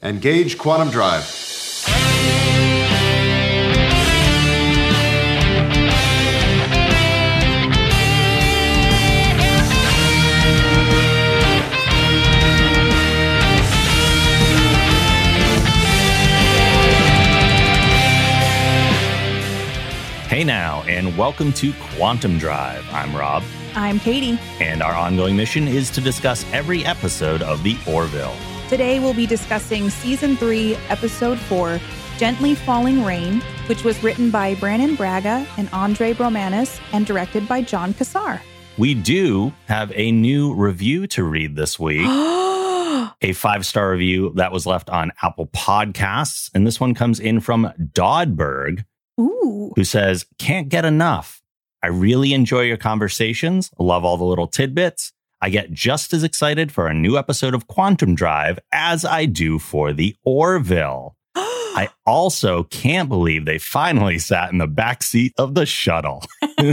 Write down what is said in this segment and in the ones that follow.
Engage Quantum Drive. Hey now, and welcome to Quantum Drive. I'm Rob, I'm Katie. and our ongoing mission is to discuss every episode of The Orville. Today we'll be discussing season three, episode four, Gently Falling Rain, which was written by Brannon Braga and Andre Bormanis and directed by John Cassar. We do have a new review to read this week. a five star review that was left on Apple Podcasts. And this one comes in from Dodberg, Ooh. who says, Can't get enough. I really enjoy your conversations. Love all the little tidbits. I get just as excited for a new episode of Quantum Drive as I do for the Orville. I also can't believe they finally sat in the back seat of the shuttle.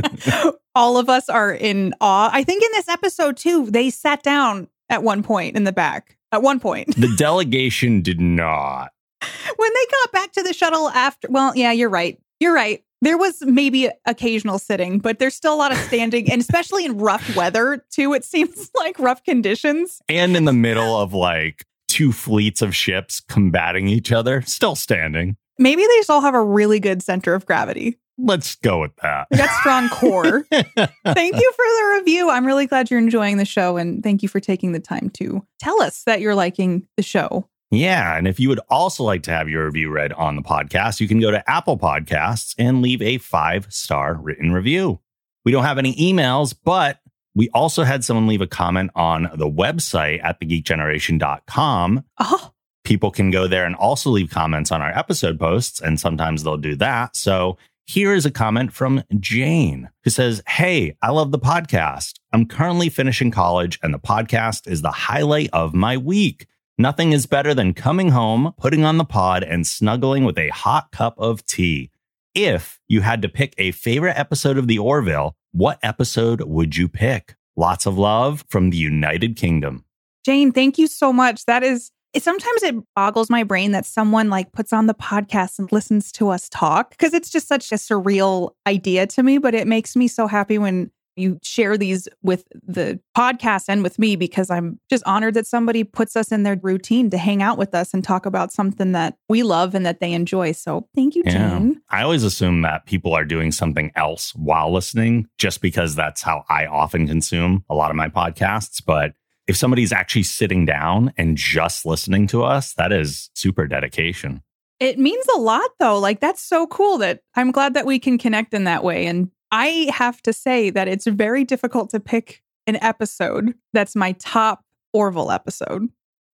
All of us are in awe. I think in this episode, too, they sat down at one point in the back. At one point. the delegation did not. when they got back to the shuttle after, well, yeah, you're right. You're right. There was maybe occasional sitting, but there's still a lot of standing, and especially in rough weather, too. It seems like rough conditions. And in the middle of like two fleets of ships combating each other, still standing. Maybe they just all have a really good center of gravity. Let's go with that. Got strong core. thank you for the review. I'm really glad you're enjoying the show, and thank you for taking the time to tell us that you're liking the show. Yeah. And if you would also like to have your review read on the podcast, you can go to Apple Podcasts and leave a five star written review. We don't have any emails, but we also had someone leave a comment on the website at thegeekgeneration.com. Oh, People can go there and also leave comments on our episode posts, and sometimes they'll do that. So here is a comment from Jane who says, Hey, I love the podcast. I'm currently finishing college, and the podcast is the highlight of my week. Nothing is better than coming home, putting on the pod, and snuggling with a hot cup of tea. If you had to pick a favorite episode of The Orville, what episode would you pick? Lots of love from the United Kingdom. Jane, thank you so much. That is, sometimes it boggles my brain that someone like puts on the podcast and listens to us talk because it's just such a surreal idea to me. But it makes me so happy when you share these with the podcast and with me because I'm just honored that somebody puts us in their routine to hang out with us and talk about something that we love and that they enjoy. So thank you, Jane. I always assume that people are doing something else while listening, just because that's how I often consume a lot of my podcasts. But if somebody's actually sitting down and just listening to us, that is super dedication. It means a lot though. Like that's so cool that I'm glad that we can connect in that way. And I have to say that it's very difficult to pick an episode that's my top Orville episode.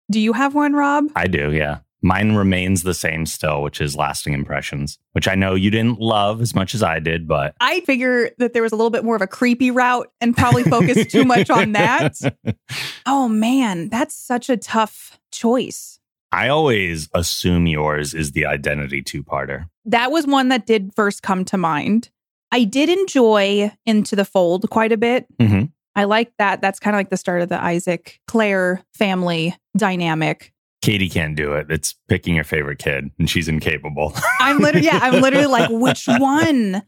Do you have one, Rob? I do, yeah. Mine remains the same still, which is lasting impressions, which I know you didn't love as much as I did, but I figure that there was a little bit more of a creepy route and probably focused too much on that. Oh man, that's such a tough choice. I always assume yours is the identity two parter. That was one that did first come to mind. I did enjoy Into the Fold quite a bit. hmm I like that. That's kind of like the start of the Isaac Claire family dynamic. Katie can't do it. It's picking your favorite kid, and she's incapable. I'm literally, yeah, I'm literally like, which one?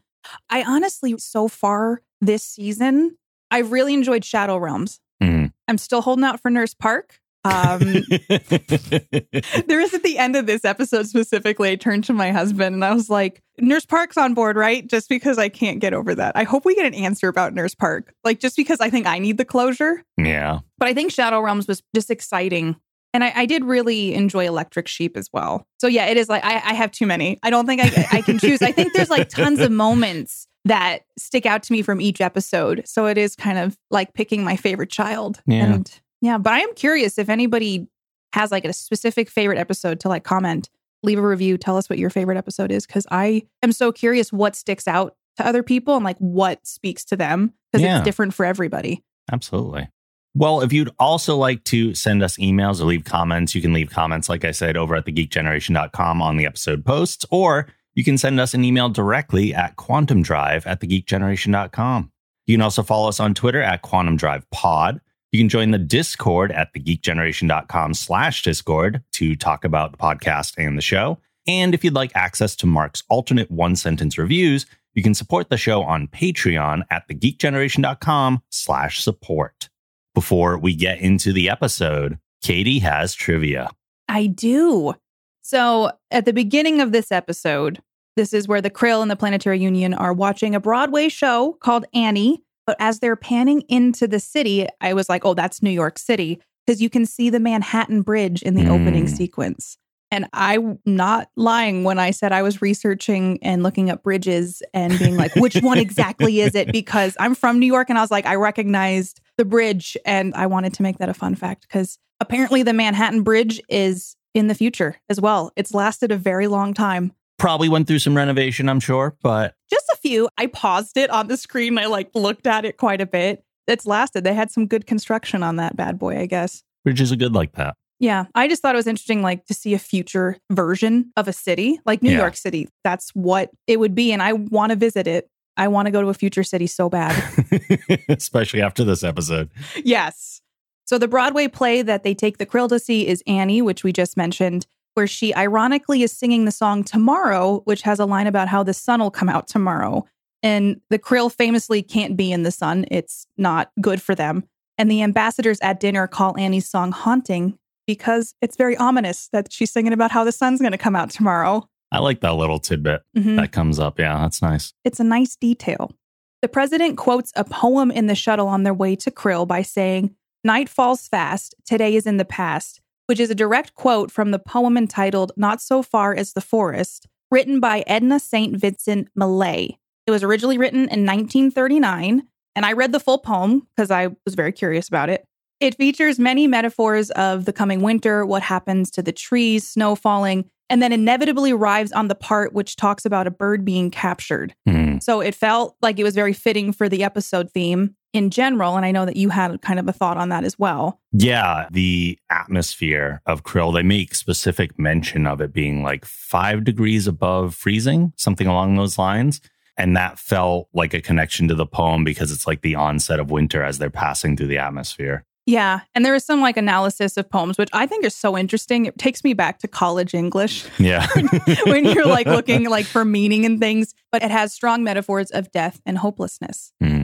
I honestly, so far this season, I've really enjoyed Shadow Realms. Mhm. I'm still holding out for Nurse Park. Um, there is at the end of this episode specifically, I turned to my husband and I was like, Nurse Park's on board, right? Just because I can't get over that. I hope we get an answer about Nurse Park. Like, just because I think I need the closure. yeah. But I think Shadow Realms was just exciting. And I, I did really enjoy Electric Sheep as well. So yeah, it is like I, I have too many. I don't think I, I can choose. I think there's like tons of moments that stick out to me from each episode. So it is kind of like picking my favorite child. Yeah. And yeah, but I am curious if anybody has like a specific favorite episode to like comment, leave a review, tell us what your favorite episode is. Cause I am so curious what sticks out to other people and like what speaks to them because Yeah. it's different for everybody. Absolutely. Well, if you'd also like to send us emails or leave comments, you can leave comments, like I said, over at thegeekgeneration.com on the episode posts, or you can send us an email directly at quantumdrive at thegeekgeneration.com. You can also follow us on Twitter at quantumdrivepod. Pod. You can join the Discord at thegeekgeneration.com slash Discord to talk about the podcast and the show. And if you'd like access to Mark's alternate one sentence reviews, you can support the show on Patreon at thegeekgeneration.com slash support. Before we get into the episode, Katie has trivia. I do. So at the beginning of this episode, this is where the Krill and the Planetary Union are watching a Broadway show called Annie. But as they're panning into the city, I was like, oh, that's New York City, because you can see the Manhattan Bridge in the Mm. opening sequence. And I'm not lying when I said I was researching and looking up bridges and being like, which one exactly is it? Because I'm from New York and I was like, I recognized the bridge and I wanted to make that a fun fact because apparently the Manhattan Bridge is in the future as well. It's lasted a very long time. Probably went through some renovation, I'm sure, but Just a few. I paused it on the screen. I like looked at it quite a bit. It's lasted. They had some good construction on that bad boy, I guess. bridges are good like that. Yeah, I just thought it was interesting, like to see a future version of a city, like New Yeah. York City. That's what it would be, and I want to visit it. I want to go to a future city so bad. Especially after this episode. yes. So the Broadway play that they take the Krill to see is Annie, which we just mentioned, where she ironically is singing the song Tomorrow, which has a line about how the sun will come out tomorrow. And the Krill famously can't be in the sun. It's not good for them. And the ambassadors at dinner call Annie's song haunting because it's very ominous that she's singing about how the sun's going to come out tomorrow. I like that little tidbit Mhm. that comes up. Yeah, that's nice. It's a nice detail. The president quotes a poem in the shuttle on their way to Krill by saying, Night falls fast, today is in the past, which is a direct quote from the poem entitled Not So Far as the Forest, written by Edna St. Vincent Millay. It was originally written in 1939, and I read the full poem because I was very curious about it. It features many metaphors of the coming winter, what happens to the trees, snow falling, and then inevitably arrives on the part which talks about a bird being captured. Hmm. So it felt like it was very fitting for the episode theme in general. And I know that you had kind of a thought on that as well. Yeah, the atmosphere of Krill, they make specific mention of it being like five degrees above freezing, something along those lines. And that felt like a connection to the poem because it's like the onset of winter as they're passing through the atmosphere. Yeah. And there is some like analysis of poems, which I think is so interesting. It takes me back to college English Yeah. when you're like looking like for meaning and things, but it has strong metaphors of death and hopelessness, Hmm.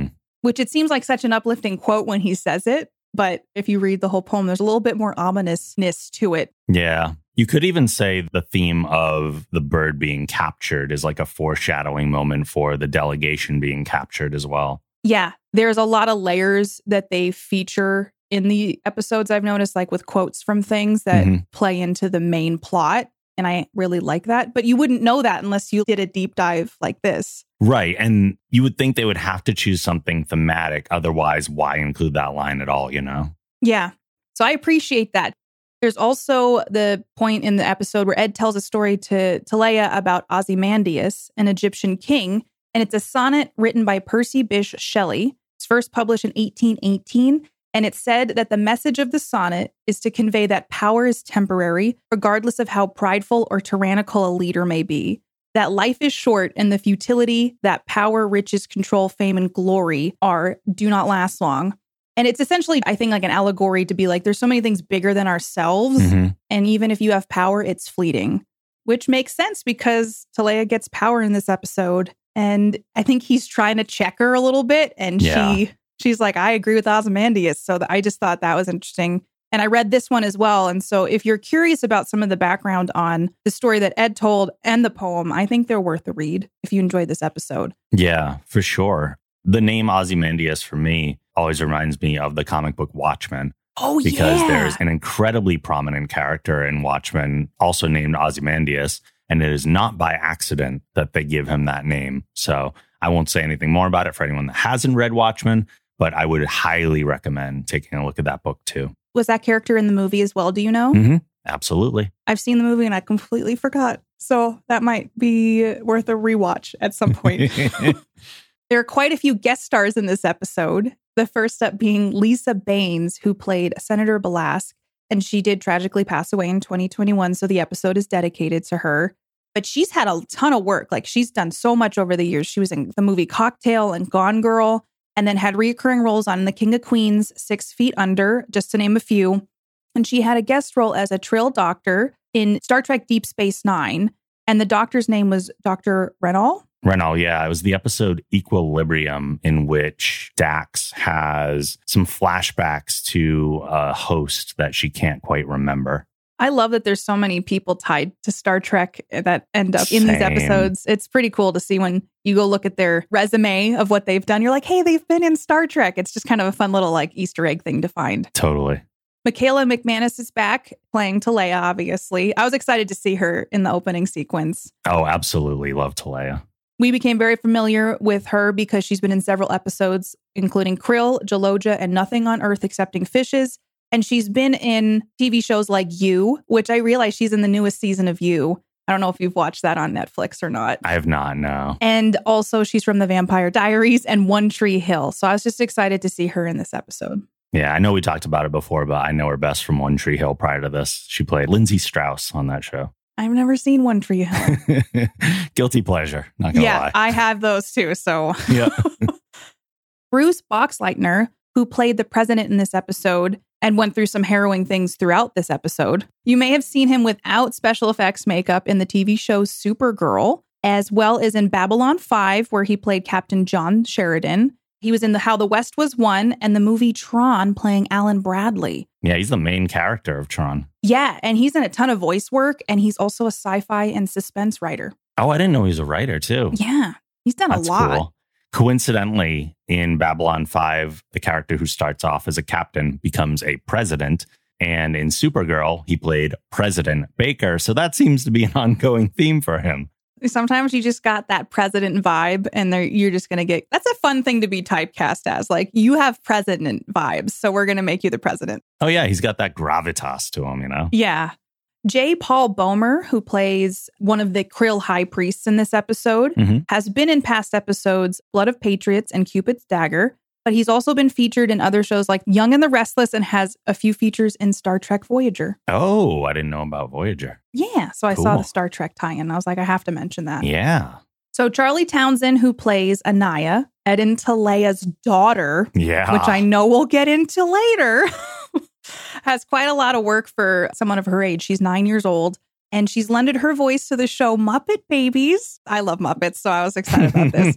Which it seems like such an uplifting quote when he says it. But if you read the whole poem, there's a little bit more ominousness to it. Yeah. You could even say the theme of the bird being captured is like a foreshadowing moment for the delegation being captured as well. Yeah, there's a lot of layers that they feature in the episodes I've noticed, like with quotes from things that Mhm. play into the main plot. And I really like that. But you wouldn't know that unless you did a deep dive like this. Right. And you would think they would have to choose something thematic. Otherwise, why include that line at all, you know? Yeah. So I appreciate that. There's also the point in the episode where Ed tells a story to, to Leia about Ozymandias, an Egyptian king, and it's a sonnet written by Percy Bysshe Shelley. It's first published in 1818, and it said that the message of the sonnet is to convey that power is temporary, regardless of how prideful or tyrannical a leader may be. That life is short, and the futility that power, riches, control, fame, and glory are do not last long. And it's essentially, I think, like an allegory to be like, there's so many things bigger than ourselves. Mhm. And even if you have power, it's fleeting, which makes sense because Teleya gets power in this episode. And I think he's trying to check her a little bit. And Yeah. she she's like, I agree with Ozymandias. So I just thought that was interesting. And I read this one as well. And so if you're curious about some of the background on the story that Ed told and the poem, I think they're worth a read if you enjoyed this episode. Yeah, for sure. The name Ozymandias for me always reminds me of the comic book Watchmen Oh, because yeah. there's an incredibly prominent character in Watchmen also named Ozymandias. And it is not by accident that they give him that name. So I won't say anything more about it for anyone that hasn't read Watchmen, but I would highly recommend taking a look at that book too. Was that character in the movie as well? Do you know? hmm Absolutely. I've seen the movie and I completely forgot. So that might be worth a rewatch at some point. there are quite a few guest stars in this episode. The first up being Lisa Banes, who played Senator Belask, and she did tragically pass away in 2021. So the episode is dedicated to her. But she's had a ton of work. Like she's done so much over the years. She was in the movie Cocktail and Gone Girl. And then had recurring roles on The King of Queens, Six Feet Under, just to name a few. And she had a guest role as a Trill doctor in Star Trek Deep Space Nine. And the doctor's name was Dr. Renhol. Renhol, yeah. It was the episode Equilibrium in which Dax has some flashbacks to a host that she can't quite remember. I love that there's so many people tied to Star Trek that end up in these episodes. It's pretty cool to see when you go look at their resume of what they've done. You're like, hey, they've been in Star Trek. It's just kind of a fun little like Easter egg thing to find. Totally. Michaela McManus is back playing Teleya, obviously. I was excited to see her in the opening sequence. Oh, absolutely. Love Teleya. We became very familiar with her because she's been in several episodes, including Krill, Jaloja, and Nothing on Earth Excepting Fishes. And she's been in TV shows like You, which I realize she's in the newest season of You. I don't know if you've watched that on Netflix or not. I have not, no. And also, she's from The Vampire Diaries and One Tree Hill. So I was just excited to see her in this episode. Yeah, I know we talked about it before, but I know her best from One Tree Hill prior to this. She played Lindsay Strauss on that show. I've never seen One Tree Hill. Guilty pleasure, not gonna yeah, lie. I have those too. So yeah. Bruce Boxleitner, who played the president in this episode and went through some harrowing things throughout this episode. You may have seen him without special effects makeup in the TV show Supergirl, as well as in Babylon 5, where he played Captain John Sheridan. He was in the How the West Was Won and the movie Tron playing Alan Bradley. yeah, he's the main character of Tron. Yeah, and he's in a ton of voice work and he's also a sci-fi and suspense writer. Oh, I didn't know he was a writer too. Yeah, he's done That's a lot. cool. Coincidentally, in Babylon 5, the character who starts off as a captain becomes a president. And in Supergirl, he played President Baker. So that seems to be an ongoing theme for him. Sometimes you just got that president vibe, and you're just going to get that's a fun thing to be typecast as. Like, you have president vibes, so we're going to make you the president. Oh, yeah, he's got that gravitas to him, you know? Yeah. J. Paul Boehmer, who plays one of the Krill high priests in this episode, Mhm. has been in past episodes Blood of Patriots and Cupid's Dagger, but he's also been featured in other shows like Young and the Restless and has a few features in Star Trek Voyager. Oh, I didn't know about Voyager. Yeah, so I saw the Star Trek tie in. I was like, I have to mention that. Yeah. So Charlie Townsend, who plays Anaya, Eden Teleya's daughter, Yeah. which I know we'll get into later, has quite a lot of work for someone of her age. She's nine years old. And she's lended her voice to the show Muppet Babies. I love Muppets, so I was excited about this.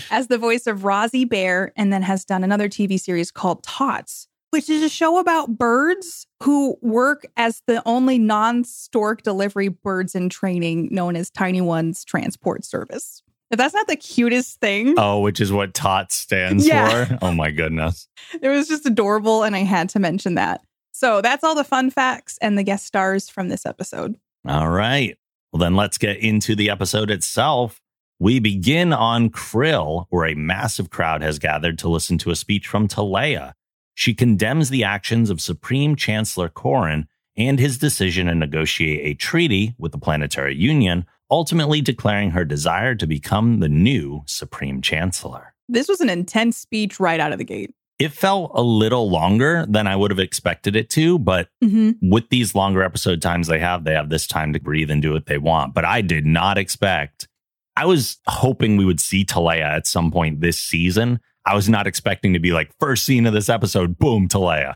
As the voice of Rosie Bear, and then has done another TV series called Tots, which is a show about birds who work as the only non stork delivery birds in training known as Tiny Ones Transport Service. If that's not the cutest thing, oh, which is what TOT stands Yeah. for. Oh, my goodness. it was just adorable, and I had to mention that. So that's all the fun facts and the guest stars from this episode. All right. Well, then let's get into the episode itself. We begin on Krill, where a massive crowd has gathered to listen to a speech from Teleya. She condemns the actions of Supreme Chancellor Corrin and his decision to negotiate a treaty with the Planetary Union, ultimately declaring her desire to become the new Supreme Chancellor. This was an intense speech right out of the gate. It felt a little longer than I would have expected it to, but hmm with these longer episode times they have, they have this time to breathe and do what they want. But I did not expect. I was hoping we would see Teleya at some point this season. I was not expecting to be like first scene of this episode, boom, Teleya.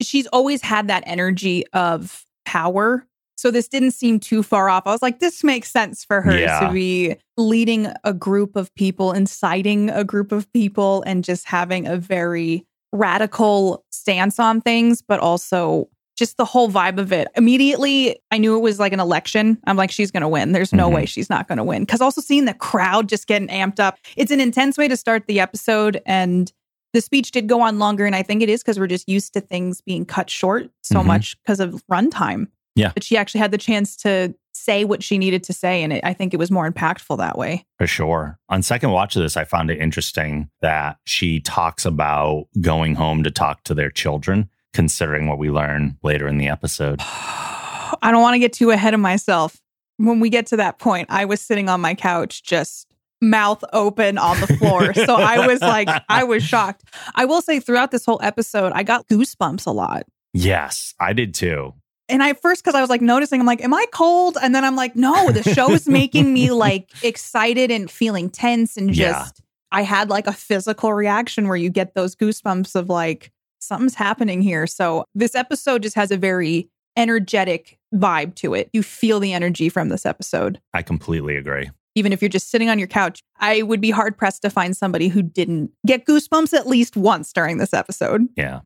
she's always had that energy of power. So this didn't seem too far off. I was like, this makes sense for her Yeah. to be leading a group of people, inciting a group of people, and just having a very radical stance on things, but also just the whole vibe of it. Immediately, I knew it was like an election. I'm like, she's going to win. There's no Mhm. way she's not going to win. Because also seeing the crowd just getting amped up, it's an intense way to start the episode. And the speech did go on longer. And I think it is because we're just used to things being cut short so Mhm. much because of runtime. Yeah. But she actually had the chance to say what she needed to say. And it, I think it was more impactful that way. For sure. On second watch of this, I found it interesting that she talks about going home to talk to their children, considering what we learn later in the episode. I don't want to get too ahead of myself. When we get to that point, I was sitting on my couch just mouth open on the floor. so I was like, I was shocked. I will say throughout this whole episode, I got goosebumps a lot. Yes, I did too. And I first, because I was like noticing, I'm like, am I cold? And then I'm like, no, the show is making me like excited and feeling tense and Yeah. just I had like a physical reaction where you get those goosebumps of like, something's happening here. So this episode just has a very energetic vibe to it. You feel the energy from this episode. I completely agree. Even if you're just sitting on your couch, I would be hard pressed to find somebody who didn't get goosebumps at least once during this episode. Yeah.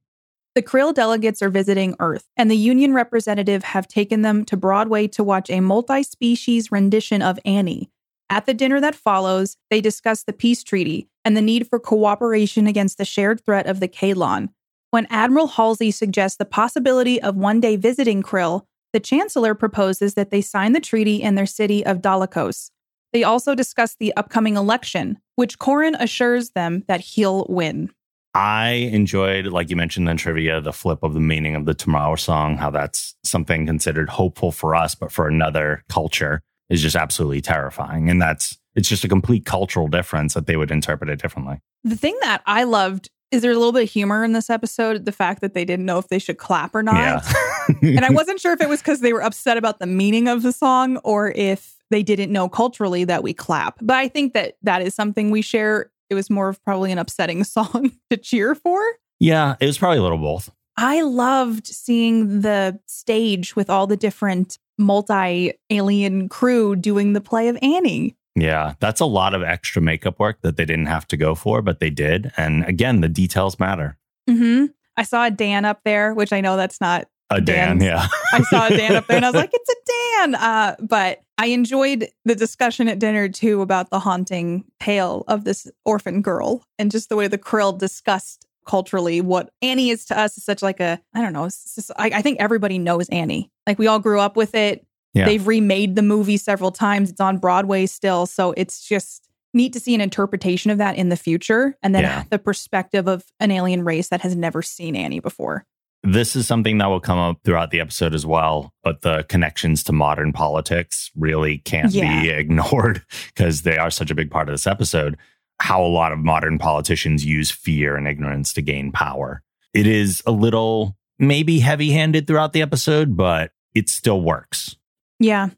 The Krill delegates are visiting Earth, and the union representative have taken them to Broadway to watch a multi species rendition of Annie. At the dinner that follows, they discuss the peace treaty and the need for cooperation against the shared threat of the Kaylon. When Admiral Halsey suggests the possibility of one day visiting Krill, the Chancellor proposes that they sign the treaty in their city of Dalekos. They also discuss the upcoming election, which Corin assures them that he'll win. I enjoyed, like you mentioned in trivia, the flip of the meaning of the Tomorrow song, how that's something considered hopeful for us, but for another culture is just absolutely terrifying. And that's, it's just a complete cultural difference that they would interpret it differently. The thing that I loved is there a little bit of humor in this episode, the fact that they didn't know if they should clap or not. Yeah. and I wasn't sure if it was because they were upset about the meaning of the song or if they didn't know culturally that we clap. But I think that that is something we share it was more of probably an upsetting song to cheer for. Yeah, it was probably a little both. I loved seeing the stage with all the different multi alien crew doing the play of Annie. Yeah, that's a lot of extra makeup work that they didn't have to go for, but they did. And again, the details matter. Mm-hmm. I saw a Dan up there, which I know that's not a Dan. Dan's. Yeah, I saw a Dan up there, and I was like, "It's a Dan." Uh, but I enjoyed the discussion at dinner too about the haunting tale of this orphan girl, and just the way the Krill discussed culturally what Annie is to us is such like a I don't know. Just, I, I think everybody knows Annie. Like we all grew up with it. Yeah. They've remade the movie several times. It's on Broadway still, so it's just neat to see an interpretation of that in the future, and then Yeah. the perspective of an alien race that has never seen Annie before. This is something that will come up throughout the episode as well. But the connections to modern politics really can't Yeah. be ignored because they are such a big part of this episode. How a lot of modern politicians use fear and ignorance to gain power. It is a little maybe heavy handed throughout the episode, but it still works. Yeah.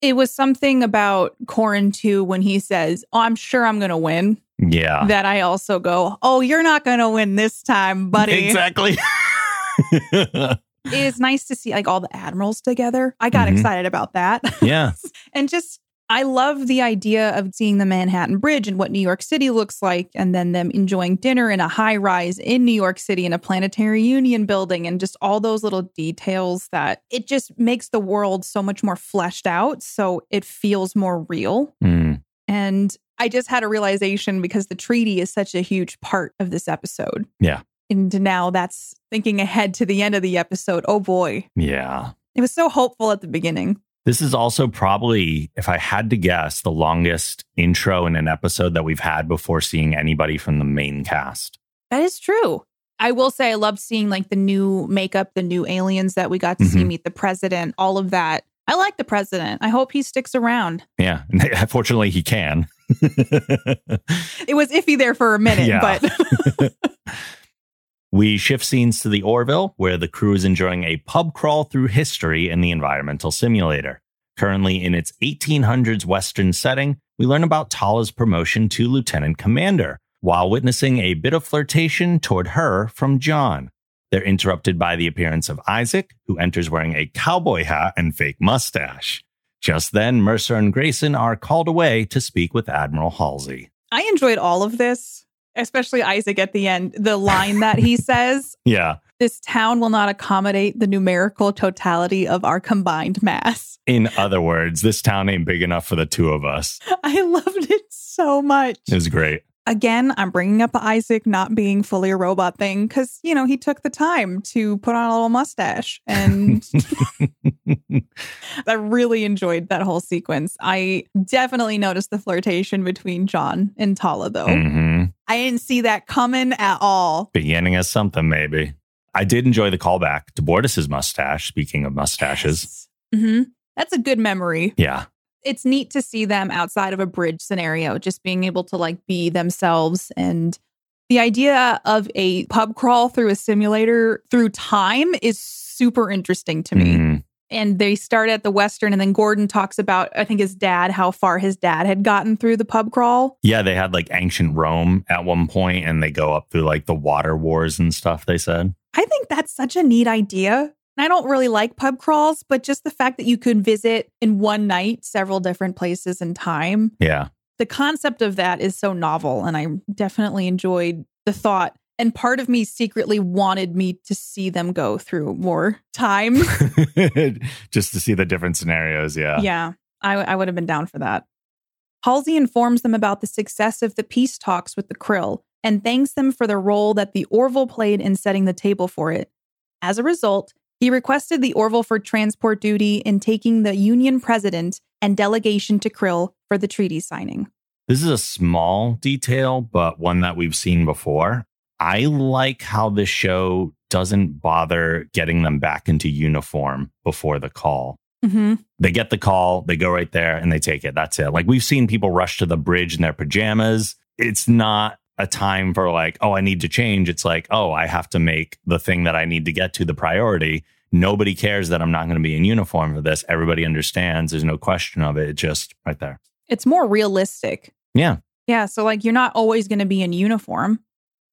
It was something about Corin too when he says, Oh, I'm sure I'm going to win. Yeah. That I also go, Oh, you're not going to win this time, buddy. Exactly. It's nice to see like all the admirals together. I got Mhm. excited about that. yeah. and just, I love the idea of seeing the Manhattan Bridge and what New York City looks like, and then them enjoying dinner in a high rise in New York City in a planetary union building, and just all those little details that it just makes the world so much more fleshed out. So it feels more real. Mm. And I just had a realization because the treaty is such a huge part of this episode. Yeah. And now that's thinking ahead to the end of the episode. Oh boy. Yeah. It was so hopeful at the beginning. This is also probably, if I had to guess, the longest intro in an episode that we've had before seeing anybody from the main cast. That is true. I will say I loved seeing like the new makeup, the new aliens that we got to see Mhm. meet the president, all of that. I like the president. I hope he sticks around. Yeah. Fortunately, he can. It was iffy there for a minute, Yeah. but we shift scenes to the Orville, where the crew is enjoying a pub crawl through history in the environmental simulator. Currently in its 1800s Western setting, we learn about Talla's promotion to lieutenant commander, while witnessing a bit of flirtation toward her from John. They're interrupted by the appearance of Isaac, who enters wearing a cowboy hat and fake mustache. Just then, Mercer and Grayson are called away to speak with Admiral Halsey. I enjoyed all of this, especially Isaac at the end. The line that he says, Yeah. this town will not accommodate the numerical totality of our combined mass. In other words, this town ain't big enough for the two of us. I loved it so much. It was great. Again, I'm bringing up Isaac not being fully a robot thing because, you know, he took the time to put on a little mustache. And I really enjoyed that whole sequence. I definitely noticed the flirtation between John and Talla, though. hmm I didn't see that coming at all. Beginning of something, maybe. I did enjoy the callback to Bortus's mustache. Speaking of mustaches, hmm That's a good memory. yeah, it's neat to see them outside of a bridge scenario, just being able to like be themselves. And the idea of a pub crawl through a simulator through time is super interesting to me. Mhm. And they start at the Western, and then Gordon talks about, I think, his dad, how far his dad had gotten through the pub crawl. Yeah, they had like ancient Rome at one point and they go up through like the water wars and stuff, they said. I think that's such a neat idea. and I don't really like pub crawls, but just the fact that you could visit in one night several different places in time. Yeah. The concept of that is so novel, and I definitely enjoyed the thought. And part of me secretly wanted me to see them go through more time. Just to see the different scenarios. Yeah. yeah, I, I would have been down for that. Halsey informs them about the success of the peace talks with the Krill and thanks them for the role that the Orville played in setting the table for it. As a result, he requested the Orville for transport duty in taking the Union president and delegation to Krill for the treaty signing. This is a small detail, but one that we've seen before. I like how this show doesn't bother getting them back into uniform before the call. Mm-hmm. They get the call, they go right there and they take it. That's it. Like we've seen people rush to the bridge in their pajamas. It's not a time for like, oh, I need to change. It's like, oh, I have to make the thing that I need to get to the priority. Nobody cares that I'm not going to be in uniform for this. Everybody understands. There's no question of it. It's just right there. It's more realistic. Yeah. Yeah. So, like, you're not always going to be in uniform.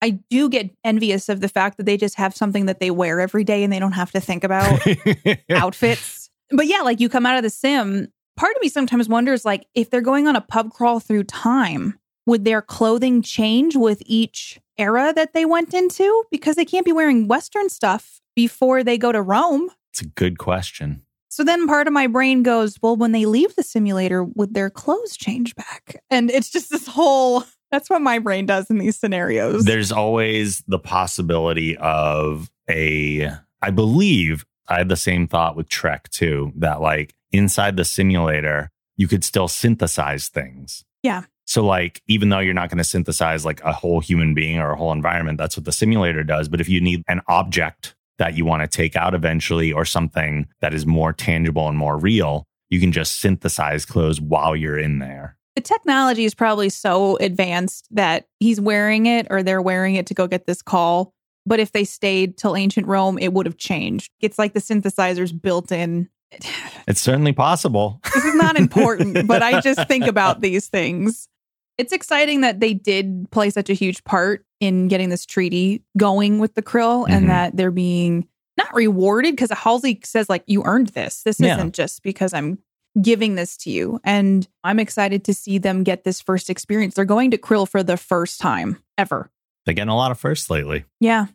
I do get envious of the fact that they just have something that they wear every day and they don't have to think about outfits. But yeah, like you come out of the sim, part of me sometimes wonders like if they're going on a pub crawl through time, would their clothing change with each era that they went into? Because they can't be wearing Western stuff before they go to Rome. It's a good question. So then part of my brain goes, well, when they leave the simulator, would their clothes change back? And it's just this whole that's what my brain does in these scenarios. There's always the possibility of a, I believe I had the same thought with Trek too, that like inside the simulator, you could still synthesize things. Yeah. So, like, even though you're not going to synthesize like a whole human being or a whole environment, that's what the simulator does. But if you need an object that you want to take out eventually or something that is more tangible and more real, you can just synthesize clothes while you're in there. The technology is probably so advanced that he's wearing it or they're wearing it to go get this call. But if they stayed till ancient Rome, it would have changed. It's like the synthesizers built in. It's certainly possible. This is not important, but I just think about these things. It's exciting that they did play such a huge part in getting this treaty going with the Krill Mhm. and that they're being not rewarded because Halsey says, like, you earned this. This Yeah. isn't just because I'm giving this to you. And I'm excited to see them get this first experience. They're going to Krill for the first time ever. They're getting a lot of firsts lately. Yeah.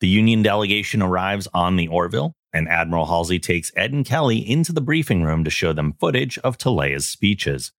The Union delegation arrives on the Orville, and Admiral Halsey takes Ed and Kelly into the briefing room to show them footage of Teleya's speeches.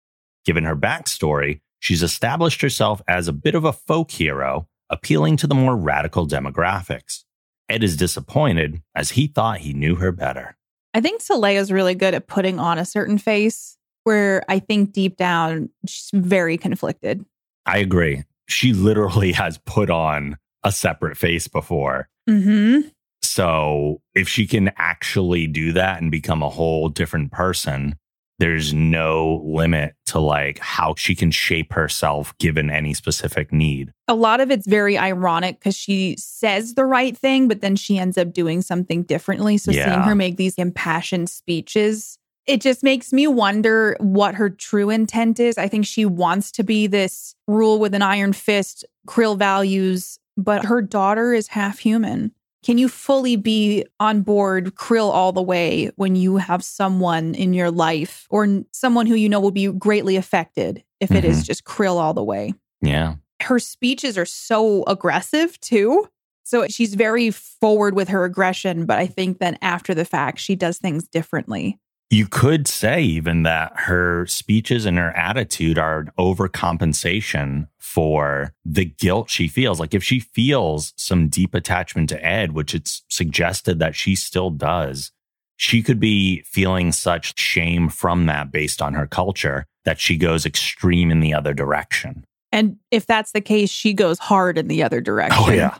Given her backstory, she's established herself as a bit of a folk hero, appealing to the more radical demographics. Ed is disappointed as he thought he knew her better. I think Teleya's really good at putting on a certain face where I think deep down she's very conflicted. I agree. She literally has put on a separate face before. Mm-hmm. So if she can actually do that and become a whole different person, there's no limit to like how she can shape herself given any specific need. A lot of it's very ironic because she says the right thing, but then she ends up doing something differently. So seeing her make these impassioned speeches, it just makes me wonder what her true intent is. I think she wants to be this rule with an iron fist, Krill values, but her daughter is half human. Can you fully be on board Krill all the way when you have someone in your life or someone who you know will be greatly affected if it is mm-hmm. just Krill all the way? Yeah. her speeches are so aggressive too. So she's very forward with her aggression, but I think that after the fact, she does things differently. You could say even that her speeches and her attitude are an overcompensation for the guilt she feels. Like if she feels some deep attachment to Ed, which it's suggested that she still does, she could be feeling such shame from that based on her culture that she goes extreme in the other direction. And if that's the case, she goes hard in the other direction. Oh, yeah.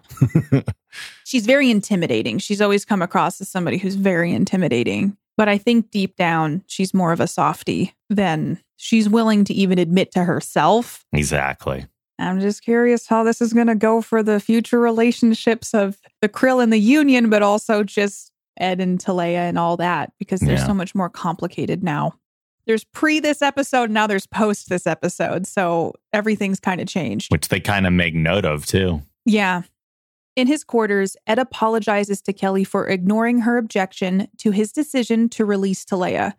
She's very intimidating. She's always come across as somebody who's very intimidating. But I think deep down, she's more of a softie than she's willing to even admit to herself. exactly. I'm just curious how this is going to go for the future relationships of the Krill and the Union, but also just Ed and Teleya and all that because they're Yeah. so much more complicated now. There's pre this episode, now there's post this episode. So everything's kind of changed. Which they kind of make note of too. Yeah. In his quarters, Ed apologizes to Kelly for ignoring her objection to his decision to release Teleya.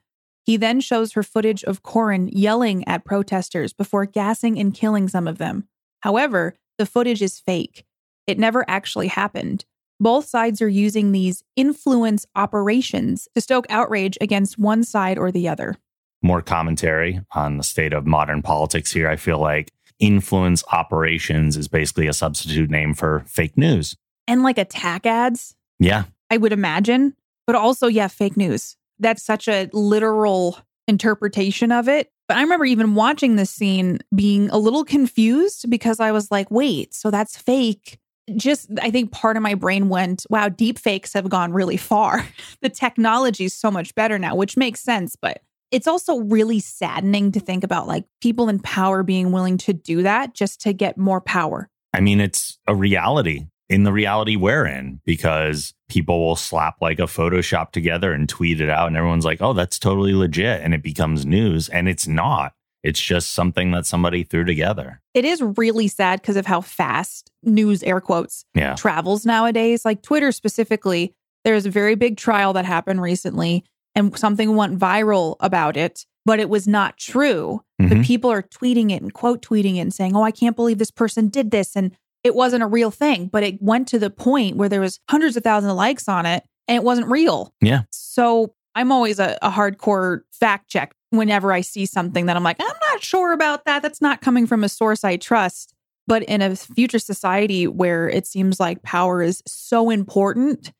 He then shows her footage of Corin yelling at protesters before gassing and killing some of them. However, the footage is fake. It never actually happened. Both sides are using these influence operations to stoke outrage against one side or the other. More commentary on the state of modern politics here. I feel like influence operations is basically a substitute name for fake news. And like attack ads, Yeah. I would imagine, but also, yeah, fake news. That's such a literal interpretation of it. But I remember even watching this scene being a little confused because I was like, wait, so that's fake. Just, I think part of my brain went, wow, deep fakes have gone really far. the technology is so much better now, which makes sense. But it's also really saddening to think about like people in power being willing to do that just to get more power. I mean, it's a reality in the reality we're in because people will slap like a Photoshop together and tweet it out, and everyone's like, oh, that's totally legit. And it becomes news. And it's not. It's just something that somebody threw together. It is really sad because of how fast news, air quotes, Yeah. travels nowadays. Like Twitter specifically, there's a very big trial that happened recently and something went viral about it, but it was not true. But Mhm. people are tweeting it and quote tweeting it and saying, "Oh, I can't believe this person did this." And it wasn't a real thing, but it went to the point where there was hundreds of thousands of likes on it and it wasn't real. Yeah. So I'm always a, a hardcore fact check whenever I see something that I'm like, I'm not sure about that. That's not coming from a source I trust. But in a future society where it seems like power is so important,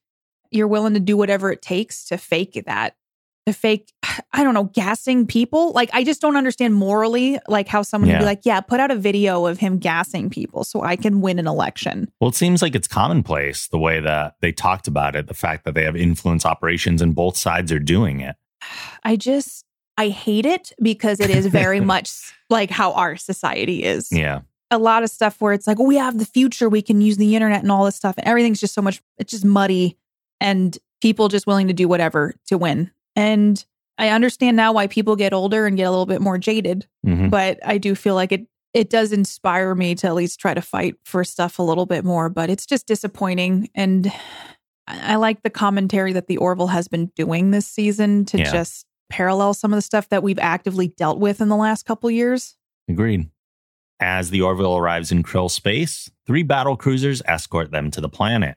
you're willing to do whatever it takes to fake that. To fake, I don't know, gassing people. Like, I just don't understand morally, like how someone would be like, yeah, put out a video of him gassing people so I can win an election. Well, it seems like it's commonplace the way that they talked about it, the fact that they have influence operations and both sides are doing it. I just, I hate it because it is very much like how our society is. Yeah. a lot of stuff where it's like, we have the future, we can use the internet and all this stuff. And everything's just so much, it's just muddy and people just willing to do whatever to win. And I understand now why people get older and get a little bit more jaded, Mhm. but I do feel like it it does inspire me to at least try to fight for stuff a little bit more, but it's just disappointing. And I I like the commentary that the Orville has been doing this season to Yeah. just parallel some of the stuff that we've actively dealt with in the last couple years. Agreed. As the Orville arrives in Krill space, three battle cruisers escort them to the planet.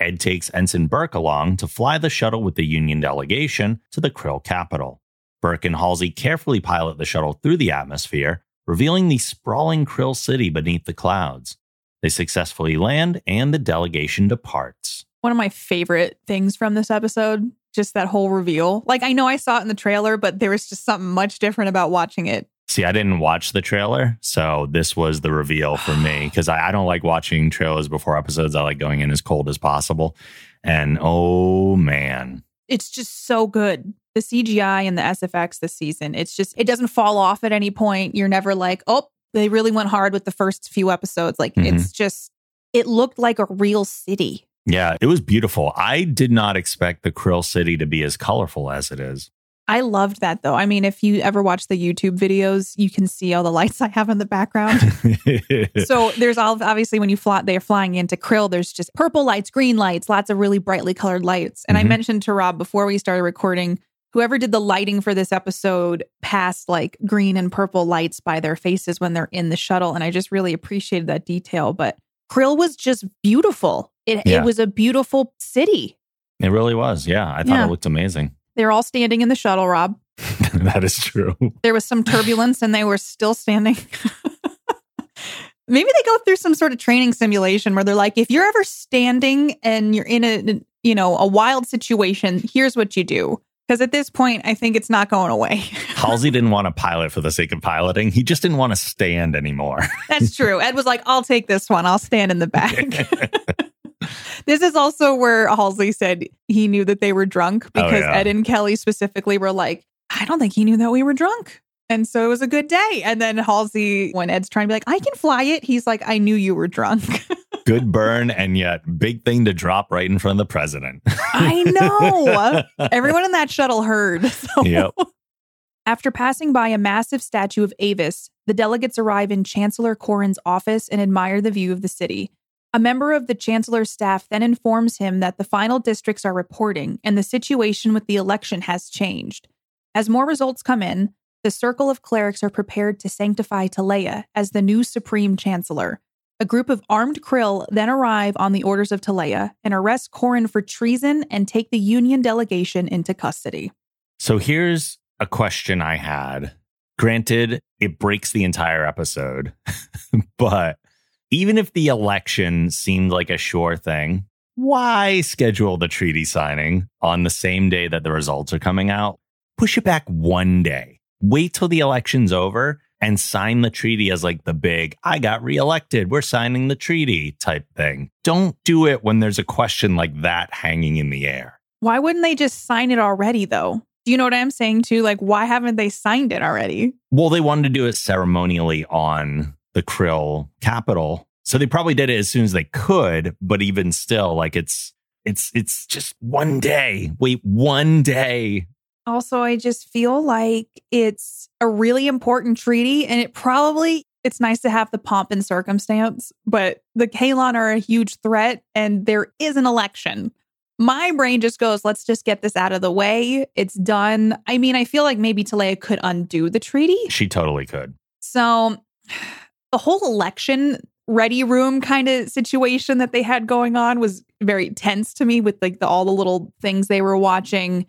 Ed takes Ensign Burke along to fly the shuttle with the Union delegation to the Krill capital. Burke and Halsey carefully pilot the shuttle through the atmosphere, revealing the sprawling Krill city beneath the clouds. They successfully land, and the delegation departs. one of my favorite things from this episode just that whole reveal like i know i saw it in the trailer but there was just something much different about watching it See, I didn't watch the trailer, so this was the reveal for me because I, I don't like watching trailers before episodes. I like going in as cold as possible. And oh man, it's just so good the cgi and the sfx this season it's just it doesn't fall off at any point you're never like oh they really went hard with the first few episodes like Mhm. it's just it looked like a real city yeah, it was beautiful. I did not expect the Krill City to be as colorful as it is. I loved that though i mean if you ever watch the youtube videos you can see all the lights i have in the background so there's all obviously when you fly they're flying into krill there's just purple lights green lights lots of really brightly colored lights and i Mhm. mentioned to rob before we started recording whoever did the lighting for this episode passed like green and purple lights by their faces when they're in the shuttle and i just really appreciated that detail but krill was just beautiful it, Yeah. it was a beautiful city it really was. Yeah, I thought Yeah. it looked amazing. They're all standing in the shuttle rob that is true. there was some turbulence and they were still standing. Maybe they go through some sort of training simulation where they're like, if you're ever standing and you're in a you know a wild situation, here's what you do. Because at this point, I think it's not going away. Halsey didn't want to pilot for the sake of piloting. He just didn't want to stand anymore. That's true. Ed was like, I'll take this one. I'll stand in the back. this is also where Halsey said he knew that they were drunk Oh, because yeah. Ed and Kelly specifically were like, I don't think he knew that we were drunk. And so it was a good day. And then Halsey, when Ed's trying to be like, I can fly it, he's like, I knew you were drunk. Good burn, and yet big thing to drop right in front of the president. I know. Everyone in that shuttle heard. So. Yep. After passing by a massive statue of Avis, the delegates arrive in Chancellor Corrin's office and admire the view of the city. A member of the chancellor's staff then informs him that the final districts are reporting and the situation with the election has changed. As more results come in, the circle of clerics are prepared to sanctify Teleya as the new supreme chancellor. A group of armed Krill then arrive on the orders of Teleya and arrest Corrin for treason and take the Union delegation into custody. So here's a question I had. Granted, it breaks the entire episode, but even if the election seemed like a sure thing, why schedule the treaty signing on the same day that the results are coming out? Push it back one day. Wait till the election's over and sign the treaty as like the big, I got reelected. We're signing the treaty type thing. Don't do it when there's a question like that hanging in the air. Why wouldn't they just sign it already, though? Do you know what I'm saying too? Like, why haven't they signed it already? Well, they wanted to do it ceremonially on the Krill capital. So they probably did it as soon as they could, but even still, like it's it's it's just one day. Wait, one day. Also, I just feel like it's a really important treaty and it probably it's nice to have the pomp and circumstance, but the Kaylon are a huge threat and there is an election my brain just goes, let's just get this out of the way. It's done. I mean, I feel like maybe Teleya could undo the treaty. She totally could. So the whole election ready room kind of situation that they had going on was very tense to me with like the, all the little things they were watching.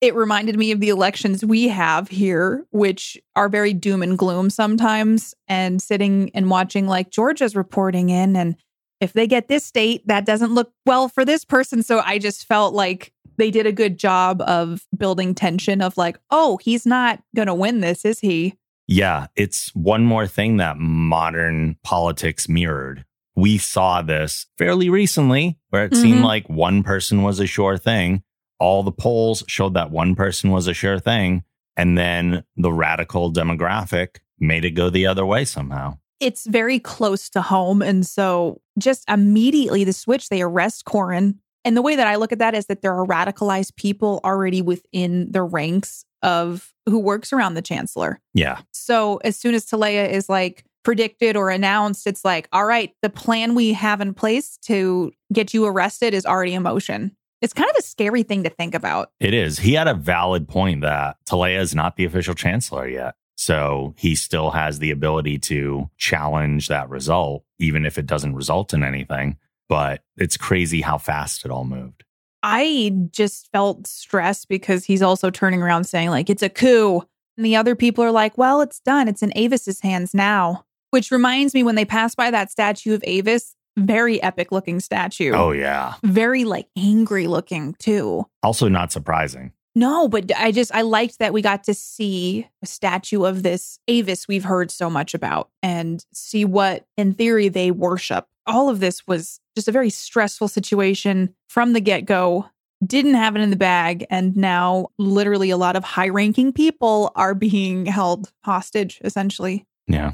It reminded me of the elections we have here, which are very doom and gloom sometimes. And sitting and watching like Georgia's reporting in and if they get this state, that doesn't look well for this person. So I just felt like they did a good job of building tension of like, oh, he's not going to win this, is he? Yeah, it's one more thing that modern politics mirrored. We saw this fairly recently where it mm-hmm. seemed like one person was a sure thing. All the polls showed that one person was a sure thing. And then the radical demographic made it go the other way somehow it's very close to home. And so just immediately the switch, they arrest Corrin. And the way that I look at that is that there are radicalized people already within the ranks of who works around the chancellor. Yeah. So as soon as Teleya is like predicted or announced, it's like, all right, the plan we have in place to get you arrested is already in motion. It's kind of a scary thing to think about. It is. He had a valid point that Teleya is not the official chancellor yet. So he still has the ability to challenge that result, even if it doesn't result in anything. But it's crazy how fast it all moved. I just felt stressed because he's also turning around saying, like, it's a coup. And the other people are like, well, it's done. It's in Avis's hands now. Which reminds me when they pass by that statue of Avis, very epic looking statue. Oh, yeah. Very like angry looking too. Also, not surprising. No, but I just I liked that we got to see a statue of this Avis we've heard so much about and see what in theory they worship. All of this was just a very stressful situation from the get-go. Didn't have it in the bag and now literally a lot of high-ranking people are being held hostage essentially. Yeah.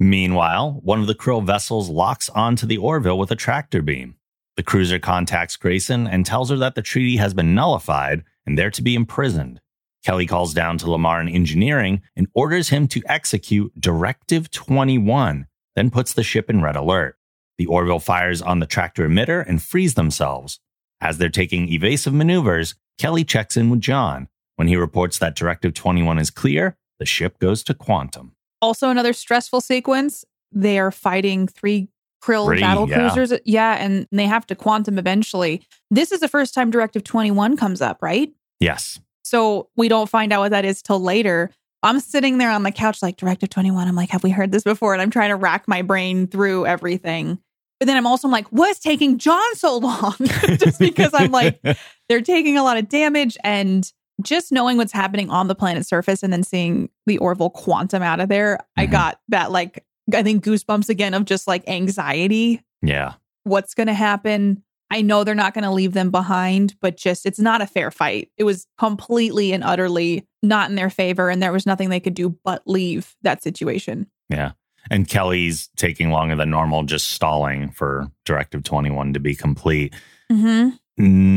Meanwhile, one of the Krill vessels locks onto the Orville with a tractor beam. The cruiser contacts Grayson and tells her that the treaty has been nullified and they're to be imprisoned. Kelly calls down to Lamar in Engineering and orders him to execute Directive 21, then puts the ship in red alert. The Orville fires on the tractor emitter and frees themselves. As they're taking evasive maneuvers, Kelly checks in with John. When he reports that Directive 21 is clear, the ship goes to quantum. Also, another stressful sequence. They are fighting three Krill Pretty, battle yeah. cruisers. Yeah, and they have to quantum eventually. This is the first time Directive 21 comes up, right? Yes. So we don't find out what that is till later. I'm sitting there on the couch, like Directive 21. I'm like, have we heard this before? And I'm trying to rack my brain through everything. But then I'm also like, what's taking John so long? just because I'm like, they're taking a lot of damage and just knowing what's happening on the planet's surface and then seeing the Orville quantum out of there, mm-hmm. I got that like I think goosebumps again of just like anxiety. Yeah. What's going to happen? I know they're not going to leave them behind, but just it's not a fair fight. It was completely and utterly not in their favor, and there was nothing they could do but leave that situation. Yeah. And Kelly's taking longer than normal, just stalling for Directive 21 to be complete. Mm-hmm.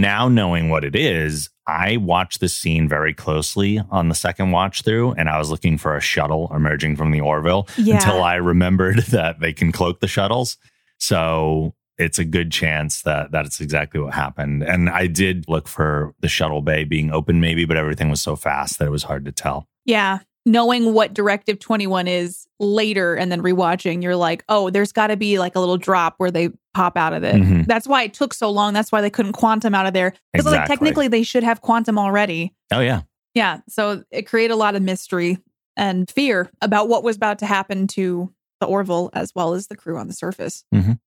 Now, knowing what it is, I watched this scene very closely on the second watch through, and I was looking for a shuttle emerging from the Orville Yeah. until I remembered that they can cloak the shuttles. So it's a good chance that that's exactly what happened. And I did look for the shuttle bay being open, maybe, but everything was so fast that it was hard to tell. Yeah. Knowing what Directive 21 is later and then rewatching, you're like, oh, there's got to be like a little drop where they pop out of it. Mhm. That's why it took so long. That's why they couldn't quantum out of there. Because like technically they should have quantum already. Oh, yeah. Yeah. So it created a lot of mystery and fear about what was about to happen to the Orville as well as the crew on the surface. Mhm.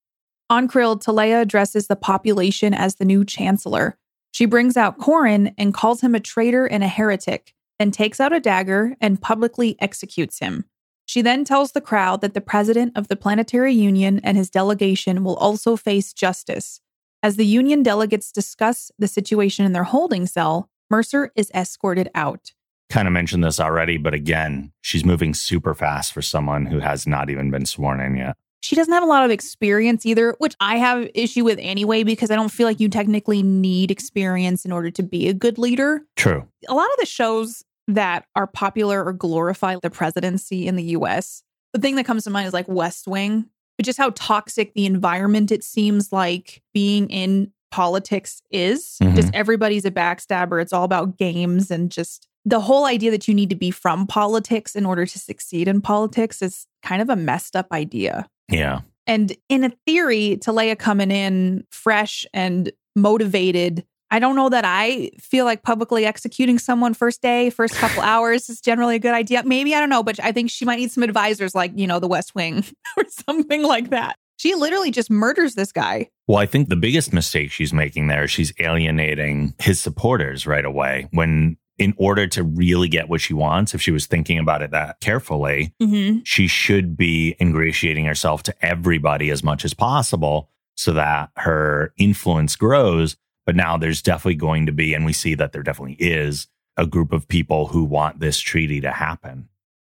On Krill, Teleya addresses the population as the new chancellor. She brings out Corin and calls him a traitor and a heretic, then takes out a dagger and publicly executes him. She then tells the crowd that the president of the Planetary Union and his delegation will also face justice. As the Union delegates discuss the situation in their holding cell, Mercer is escorted out. Kind of mentioned this already, but again, she's moving super fast for someone who has not even been sworn in yet. She doesn't have a lot of experience either, which I have issue with anyway because I don't feel like you technically need experience in order to be a good leader. True. A lot of the shows that are popular or glorify the presidency in the US, the thing that comes to mind is like West Wing, but just how toxic the environment it seems like being in politics is. Mhm. Just everybody's a backstabber. It's all about games and just the whole idea that you need to be from politics in order to succeed in politics is kind of a messed up idea. Yeah. And in a theory, Teleya coming in fresh and motivated. I don't know that I feel like publicly executing someone first day, first couple hours is generally a good idea. Maybe, I don't know, but I think she might need some advisors like, you know, the West Wing or something like that. She literally just murders this guy. Well, I think the biggest mistake she's making there is she's alienating his supporters right away. When, in order to really get what she wants, if she was thinking about it that carefully, Mm-hmm. she should be ingratiating herself to everybody as much as possible so that her influence grows. But now there's definitely going to be, and we see that there definitely is, a group of people who want this treaty to happen.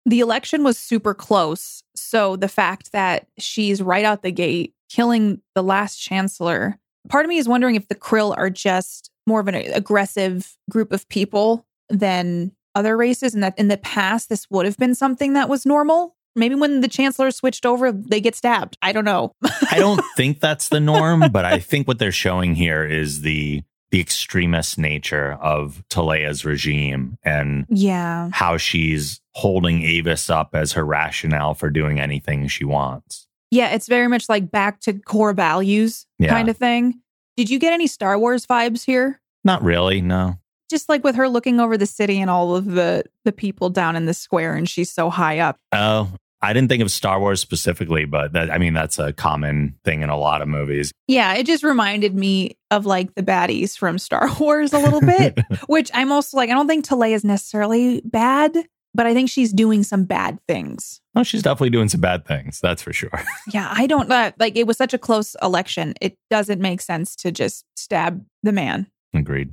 The election was super close. So the fact that she's right out the gate killing the last chancellor, part of me is wondering if the Krill are just more of an aggressive group of people than other races, and that in the past, this would have been something that was normal. Maybe when the chancellor switched over, they get stabbed. I don't know. I don't think that's the norm, but I think what they're showing here is the the extremist nature of Teleya's regime and yeah. how she's holding Avis up as her rationale for doing anything she wants. Yeah, it's very much like back to core values Yeah. kind of thing. Did you get any Star Wars vibes here? Not really, no. Just like with her looking over the city and all of the the people down in the square and she's so high up Oh, I didn't think of Star Wars specifically, but that I mean that's a common thing in a lot of movies. yeah it just reminded me of like the baddies from star wars a little bit which i'm also like i don't think Teleya is necessarily bad but i think she's doing some bad things oh, she's definitely doing some bad things, that's for sure. yeah i don't uh, like it was such a close election it doesn't make sense to just stab the man Agreed.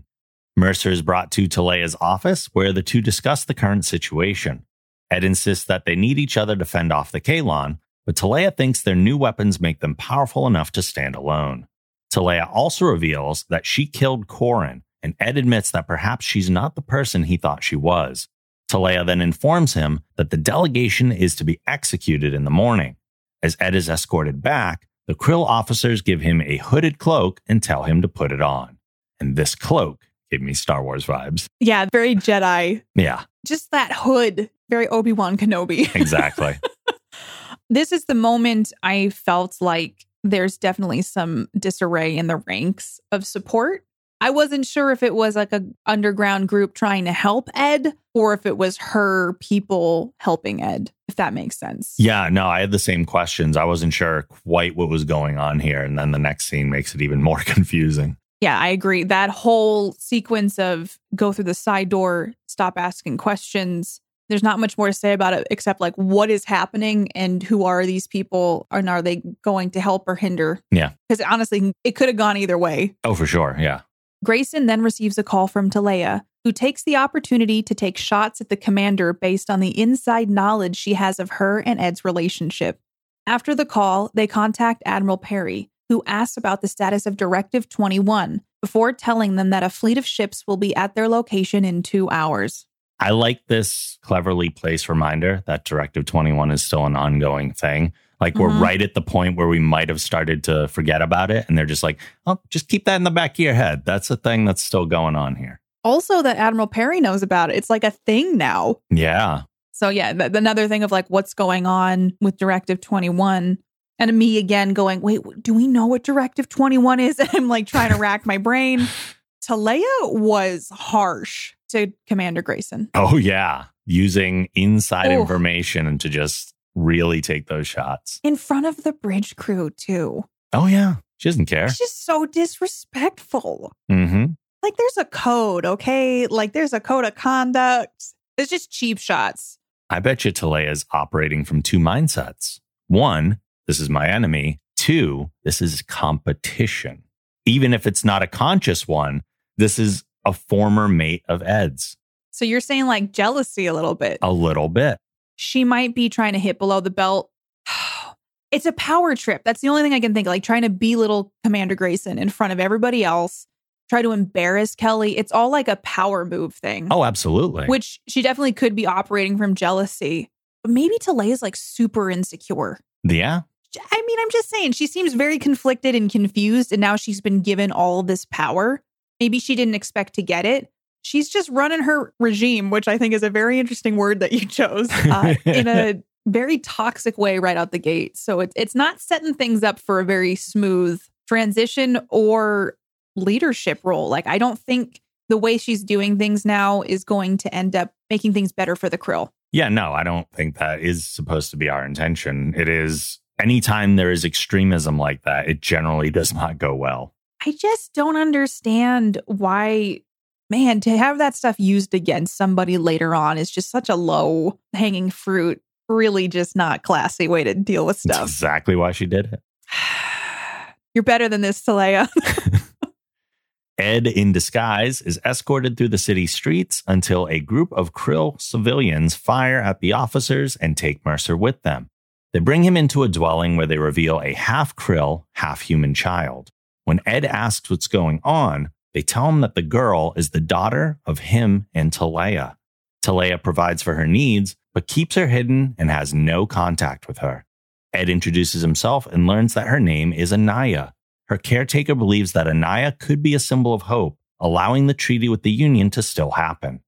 Mercer is brought to Teleya's office where the two discuss the current situation. Ed insists that they need each other to fend off the Kaylon, but Teleya thinks their new weapons make them powerful enough to stand alone. Teleya also reveals that she killed Corin, and Ed admits that perhaps she's not the person he thought she was. Teleya then informs him that the delegation is to be executed in the morning. As Ed is escorted back, the Krill officers give him a hooded cloak and tell him to put it on. And this cloak gave me Star Wars vibes. yeah very jedi Yeah, just that hood very obi-wan kenobi exactly. this is the moment I felt like there's definitely some disarray in the ranks of support. I wasn't sure if it was like a underground group trying to help Ed or if it was her people helping Ed, if that makes sense. yeah, no, I had the same questions. I wasn't sure quite what was going on here. And then the next scene makes it even more confusing. Yeah, I agree. That whole sequence of go through the side door, stop asking questions. There's not much more to say about it except like what is happening and who are these people and are they going to help or hinder? Yeah. Because honestly, it could have gone either way. Oh, for sure. Yeah. Grayson then receives a call from Teleya, who takes the opportunity to take shots at the commander based on the inside knowledge she has of her and Ed's relationship. After the call, they contact Admiral Perry, who asks about the status of Directive 21 before telling them that a fleet of ships will be at their location in two hours. I like this cleverly placed reminder that Directive 21 is still an ongoing thing. Like we're Mhm. right at the point where we might have started to forget about it. And they're just like, oh, just keep that in the back of your head. That's a thing that's still going on here. Also, that Admiral Perry knows about it. It's like a thing now. Yeah. So, yeah, th- another thing of like what's going on with Directive 21. And me again going, wait, do we know what Directive 21 is? And I'm like trying to rack my brain. Teleya was harsh to Commander Grayson. Oh, yeah. Using inside Oof. information to just really take those shots. In front of the bridge crew, too. Oh, yeah. She doesn't care. She's just so disrespectful. hmm Like, there's a code, okay? Like, there's a code of conduct. It's just cheap shots. I bet you Teleya is operating from two mindsets. One, this is my enemy. Two, this is competition. Even if it's not a conscious one, this is a former mate of Ed's. So, you're saying like jealousy a little bit. A little bit. she might be trying to hit below the belt. It's a power trip. That's the only thing I can think of. Like trying to belittle Commander Grayson in front of everybody else, try to embarrass Kelly. It's all like a power move thing, Oh, absolutely. which she definitely could be operating from jealousy. But maybe Teleya is like super insecure. yeah. I mean, I'm just saying, she seems very conflicted and confused. And now she's been given all this power. Maybe she didn't expect to get it. She's just running her regime, which I think is a very interesting word that you chose, uh, in a very toxic way right out the gate. So it's it's not setting things up for a very smooth transition or leadership role. Like I don't think the way she's doing things now is going to end up making things better for the krill. Yeah, no, I don't think that is supposed to be our intention. It is anytime there is extremism like that, it generally does not go well. I just don't understand why, man, to have that stuff used against somebody later on is just such a low hanging fruit. Really, just not classy way to deal with That's stuff. exactly why she did it. You're better than this, Teleya. Ed, in disguise, is escorted through the city streets until a group of Krill civilians fire at the officers and take Mercer with them. They bring him into a dwelling where they reveal a half Krill, half human child. When Ed asks what's going on, they tell him that the girl is the daughter of him and Teleya. Teleya provides for her needs, but keeps her hidden and has no contact with her. Ed introduces himself and learns that her name is Anaya. Her caretaker believes that Anaya could be a symbol of hope, allowing the treaty with the Union to still happen.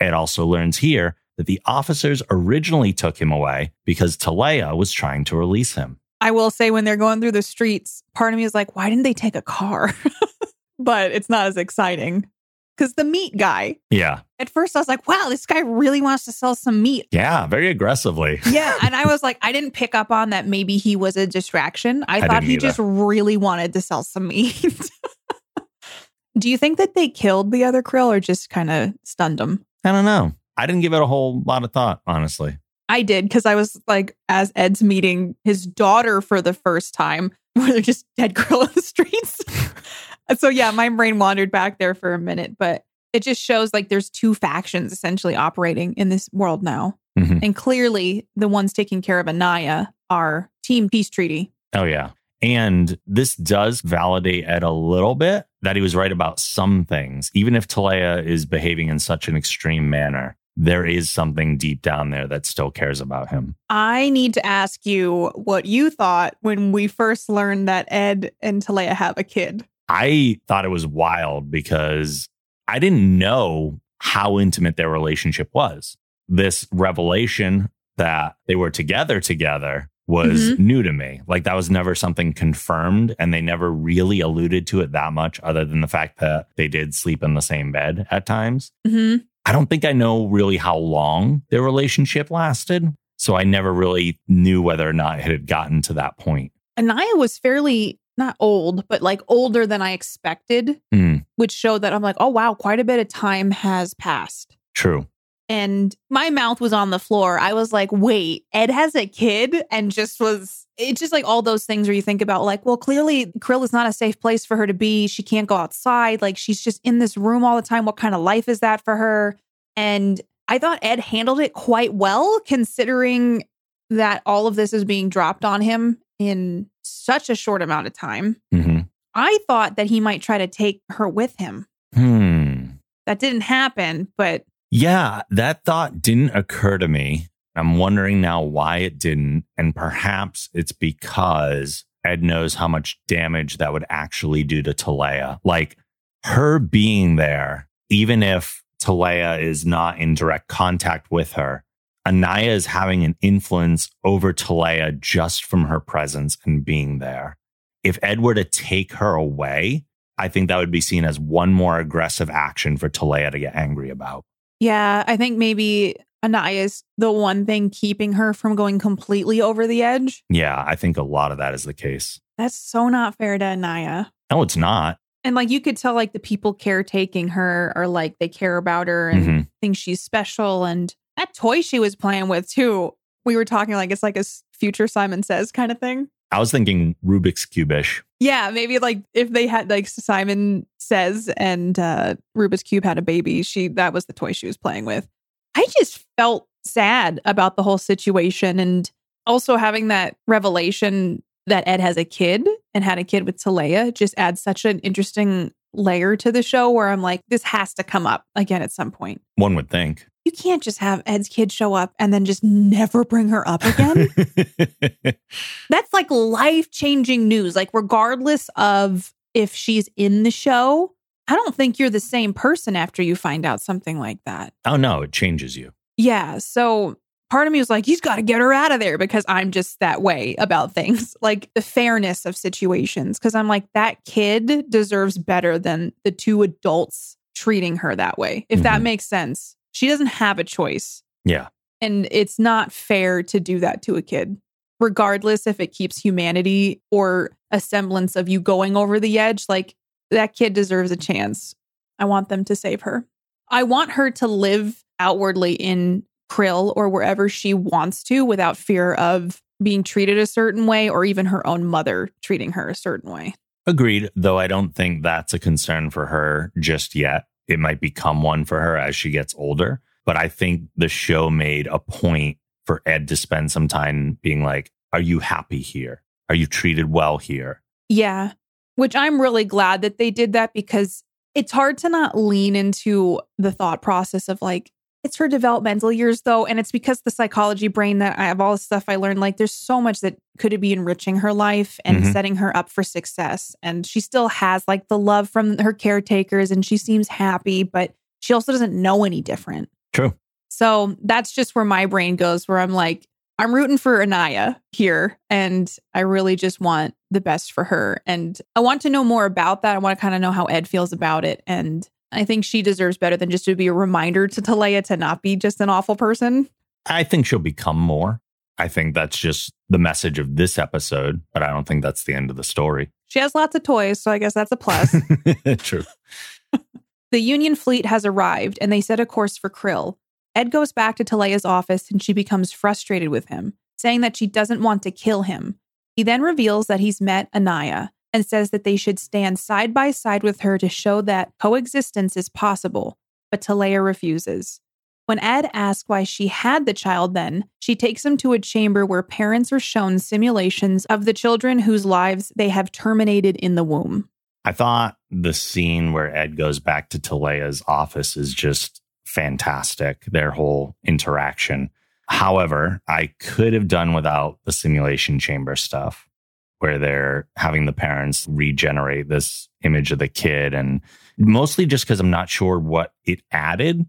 Ed also learns here that the officers originally took him away because Teleya was trying to release him. I will say, when they're going through the streets, part of me is like, why didn't they take a car? but it's not as exciting because the meat guy, Yeah. at first I was like, wow, this guy really wants to sell some meat. Yeah. Very aggressively. Yeah. And I was like, I didn't pick up on that maybe he was a distraction. I, I thought he either. just really wanted to sell some meat. Do you think that they killed the other krill or just kind of stunned him? I don't know. I didn't give it a whole lot of thought, honestly. I did because I was like, as Ed's meeting his daughter for the first time, where they're just dead krill in the streets. So, yeah, my brain wandered back there for a minute, but it just shows like there's two factions essentially operating in this world now. Mhm. And clearly, the ones taking care of Anaya are Team Peace Treaty. Oh, yeah. And this does validate Ed a little bit that he was right about some things. Even if Teleya is behaving in such an extreme manner, there is something deep down there that still cares about him. I need to ask you what you thought when we first learned that Ed and Teleya have a kid. I thought it was wild because I didn't know how intimate their relationship was. This revelation that they were together together was new to me. Like that was never something confirmed and they never really alluded to it that much other than the fact that they did sleep in the same bed at times. Mm-hmm. I don't think I know really how long their relationship lasted. So I never really knew whether or not it had gotten to that point. Anaya was fairly not old, but like older than I expected, Mm, which showed that I'm like, oh wow, quite a bit of time has passed. true. And my mouth was on the floor. I was like, wait, Ed has a kid and just was, it's just like all those things where you think about, like, well, clearly Krill is not a safe place for her to be. She can't go outside. Like, she's just in this room all the time. What kind of life is that for her? And I thought Ed handled it quite well, considering that all of this is being dropped on him in such a short amount of time. Mm-hmm. I thought that he might try to take her with him. Hmm. That didn't happen, but Yeah, that thought didn't occur to me. I'm wondering now why it didn't. And perhaps it's because Ed knows how much damage that would actually do to Teleya. Like her being there, even if Teleya is not in direct contact with her, Anaya is having an influence over Teleya just from her presence and being there. If Ed were to take her away, I think that would be seen as one more aggressive action for Teleya to get angry about. Yeah, I think maybe Anaya is the one thing keeping her from going completely over the edge. Yeah, I think a lot of that is the case. That's so not fair to Anaya. No, it's not. And like you could tell, like the people caretaking her are like they care about her and Mhm. think she's special. And that toy she was playing with too. We were talking like it's like a future Simon Says kind of thing. I was thinking Rubik's Cubish. Yeah, maybe like if they had like Simon Says and uh Rubik's Cube had a baby, she that was the toy she was playing with. I just felt sad about the whole situation and also having that revelation that Ed has a kid and had a kid with Teleya just adds such an interesting layer to the show where I'm like, this has to come up again at some point. One would think. You can't just have Ed's kid show up and then just never bring her up again. That's like life changing news. Like, regardless of if she's in the show, I don't think you're the same person after you find out something like that. oh no, it changes you. Yeah. So part of me was like, he's got to get her out of there because I'm just that way about things, like the fairness of situations. Cause I'm like, that kid deserves better than the two adults treating her that way. If that Mhm. makes sense, she doesn't have a choice. Yeah. And it's not fair to do that to a kid, regardless if it keeps humanity or a semblance of you going over the edge. Like that kid deserves a chance. I want them to save her. I want her to live outwardly in Krill or wherever she wants to without fear of being treated a certain way or even her own mother treating her a certain way. Agreed, though I don't think that's a concern for her just yet. It might become one for her as she gets older. But I think the show made a point for Ed to spend some time being like, Are you happy here? Are you treated well here? Yeah. Which I'm really glad that they did that because it's hard to not lean into the thought process of like, it's her developmental years though. And it's because the psychology brain that I have all the stuff I learned, like there's so much that could be enriching her life and Mhm. setting her up for success. And she still has like the love from her caretakers and she seems happy, but she also doesn't know any different. True. So that's just where my brain goes, where I'm like, I'm rooting for Anaya here. And I really just want the best for her. And I want to know more about that. I want to kind of know how Ed feels about it. And I think she deserves better than just to be a reminder to Teleya to not be just an awful person. I think she'll become more. I think that's just the message of this episode, but I don't think that's the end of the story. She has lots of toys. So I guess that's a plus. True. The Union fleet has arrived and they set a course for Krill. Ed goes back to Teleya's office and she becomes frustrated with him, saying that she doesn't want to kill him. He then reveals that he's met Anaya and says that they should stand side by side with her to show that coexistence is possible, but Teleya refuses. When Ed asks why she had the child then, she takes him to a chamber where parents are shown simulations of the children whose lives they have terminated in the womb. I thought the scene where Ed goes back to Teleya's office is just fantastic, their whole interaction. However, I could have done without the simulation chamber stuff where they're having the parents regenerate this image of the kid and mostly just because I'm not sure what it added.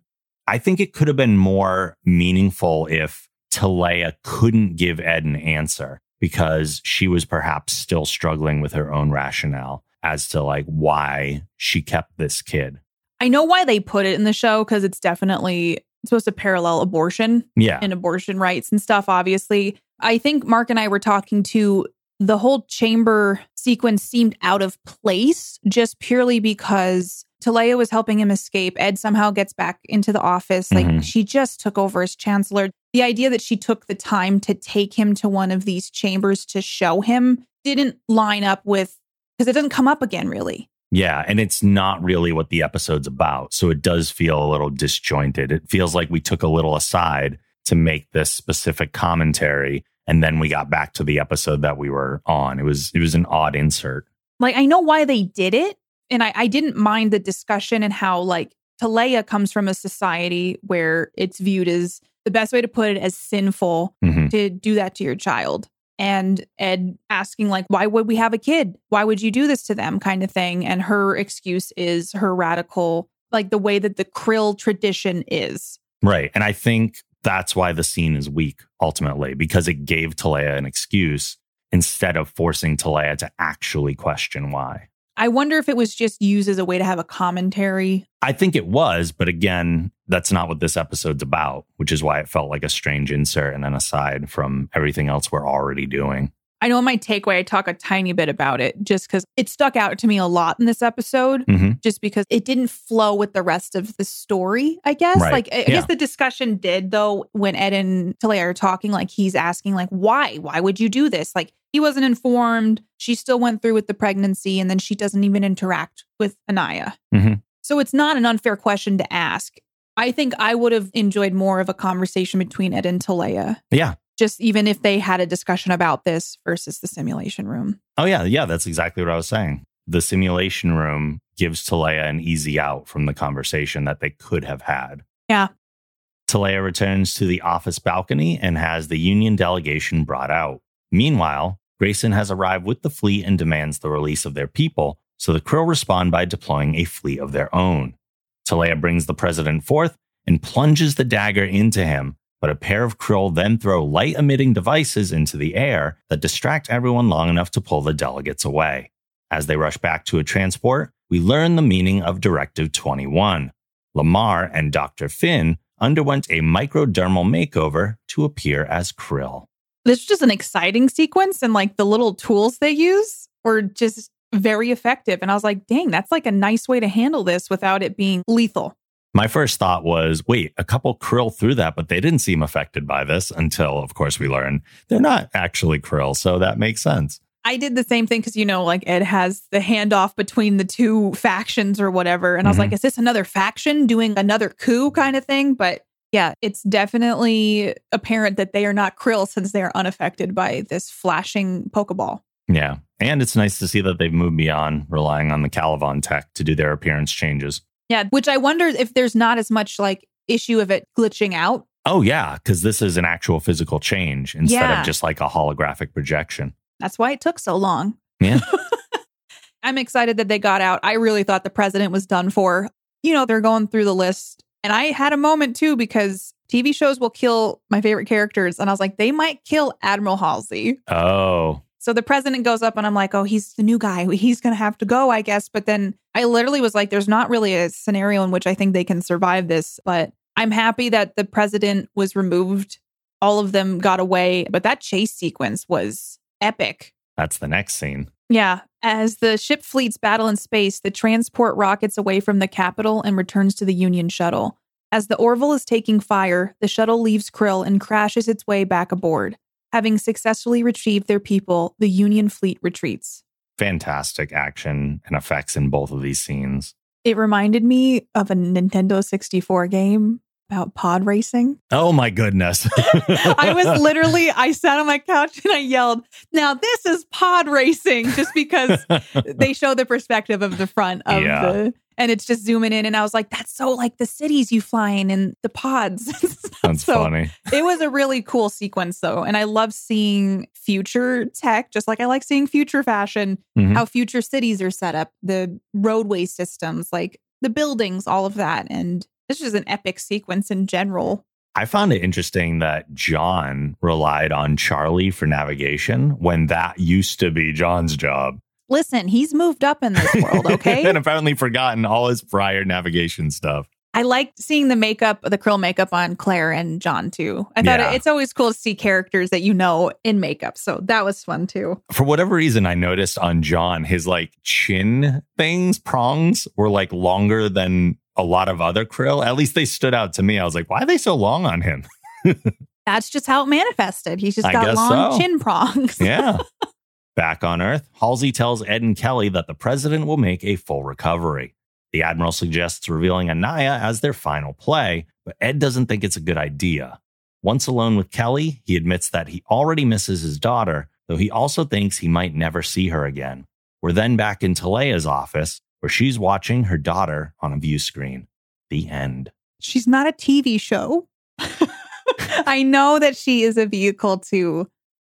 I think it could have been more meaningful if Teleya couldn't give Ed an answer because she was perhaps still struggling with her own rationale as to like why she kept this kid. I know why they put it in the show because it's definitely supposed to parallel abortion Yeah. and abortion rights and stuff, obviously. I think Mark and I were talking to the whole chamber sequence seemed out of place just purely because Teleya was helping him escape. Ed somehow gets back into the office. Like Mhm. she just took over as chancellor. The idea that she took the time to take him to one of these chambers to show him didn't line up with because it doesn't come up again, really. Yeah, and it's not really what the episode's about. So it does feel a little disjointed. It feels like we took a little aside to make this specific commentary and then we got back to the episode that we were on. It was it was an odd insert. Like I know why they did it, and I, I didn't mind the discussion and how like Teleya comes from a society where it's viewed as the best way to put it as sinful Mhm. to do that to your child. And Ed asking, like, why would we have a kid? Why would you do this to them? kind of thing. And her excuse is her radical, like the way that the Krill tradition is. Right. And I think that's why the scene is weak ultimately, because it gave Teleya an excuse instead of forcing Teleya to actually question why. I wonder if it was just used as a way to have a commentary. I think it was, but again, that's not what this episode's about, which is why it felt like a strange insert and an aside from everything else we're already doing. I know in my takeaway, I talk a tiny bit about it just because it stuck out to me a lot in this episode. hmm just because it didn't flow with the rest of the story, I guess. Right. Like I I guess the discussion did though when Ed and Teleya are talking, like he's asking, like, why? Why would you do this? Like he wasn't informed. She still went through with the pregnancy and then she doesn't even interact with Anaya. Mhm. So it's not an unfair question to ask. I think I would have enjoyed more of a conversation between Ed and Teleya. Yeah. Just even if they had a discussion about this versus the simulation room. Oh, yeah. Yeah. That's exactly what I was saying. The simulation room gives Teleya an easy out from the conversation that they could have had. Yeah. Teleya returns to the office balcony and has the Union delegation brought out. Meanwhile, Grayson has arrived with the fleet and demands the release of their people, so the Krill respond by deploying a fleet of their own. Teleya brings the president forth and plunges the dagger into him, but a pair of Krill then throw light emitting devices into the air that distract everyone long enough to pull the delegates away. As they rush back to a transport, we learn the meaning of Directive 21. Lamar and Dr. Finn underwent a microdermal makeover to appear as Krill. this is just an exciting sequence and like the little tools they use were just very effective and i was like dang that's like a nice way to handle this without it being lethal My first thought was, wait, a couple Krill through that, but they didn't seem affected by this until, of course, we learn they're not actually Krill. So that makes sense. i did the same thing because you know like it has the handoff between the two factions or whatever and i was like mm-hmm. is this another faction doing another coup kind of thing but yeah it's definitely apparent that they are not krill since they are unaffected by this flashing pokeball Yeah. And it's nice to see that they've moved beyond relying on the Calivan tech to do their appearance changes. Yeah which i wonder if there's not as much like issue of it glitching out Oh, yeah, because this is an actual physical change instead Yeah. of just like a holographic projection. That's why it took so long. Yeah. I'm excited that they got out. I really thought the president was done for. You know, they're going through the list. And I had a moment too because TV shows will kill my favorite characters. And I was like, they might kill Admiral Halsey. Oh, So the president goes up and I'm like, oh, he's the new guy. He's going to have to go, I guess. But then I literally was like, there's not really a scenario in which I think they can survive this. But I'm happy that the president was removed. All of them got away. But that chase sequence was epic. that's the next scene. Yeah. As the ship fleets battle in space, the transport rockets away from the capital and returns to the Union shuttle. As the Orville is taking fire, the shuttle leaves Krill and crashes its way back aboard. Having successfully retrieved their people, the Union fleet retreats. Fantastic action and effects in both of these scenes. It reminded me of a Nintendo 64 game about pod racing. Oh, my goodness. I was literally, I sat on my couch and I yelled, Now this is pod racing, just because they show the perspective of the front of Yeah. the and it's just zooming in and I was like that's so like the cities you fly in and the pods. That's So, funny. it was a really cool sequence though and I love seeing future tech just like I like seeing future fashion, Mhm. how future cities are set up, the roadway systems, like the buildings, all of that and this is an epic sequence in general. I found it interesting that John relied on Charlie for navigation when that used to be John's job. Listen, he's moved up in this world, okay? and apparently forgotten all his prior navigation stuff. I liked seeing the makeup, the krill makeup on Claire and John too. I thought Yeah. it's always cool to see characters that you know in makeup. So that was fun too. For whatever reason, I noticed on John, his like chin things, prongs were like longer than a lot of other krill. At least they stood out to me. I was like, why are they so long on him? That's just how it manifested. He's just I got long so. chin prongs. Yeah. Back on Earth, Halsey tells Ed and Kelly that the president will make a full recovery. The Admiral suggests revealing Anaya as their final play, but Ed doesn't think it's a good idea. Once alone with Kelly, he admits that he already misses his daughter, though he also thinks he might never see her again. We're then back in Teleya's office, where she's watching her daughter on a view screen. The end. She's not a TV show. I know that she is a vehicle to,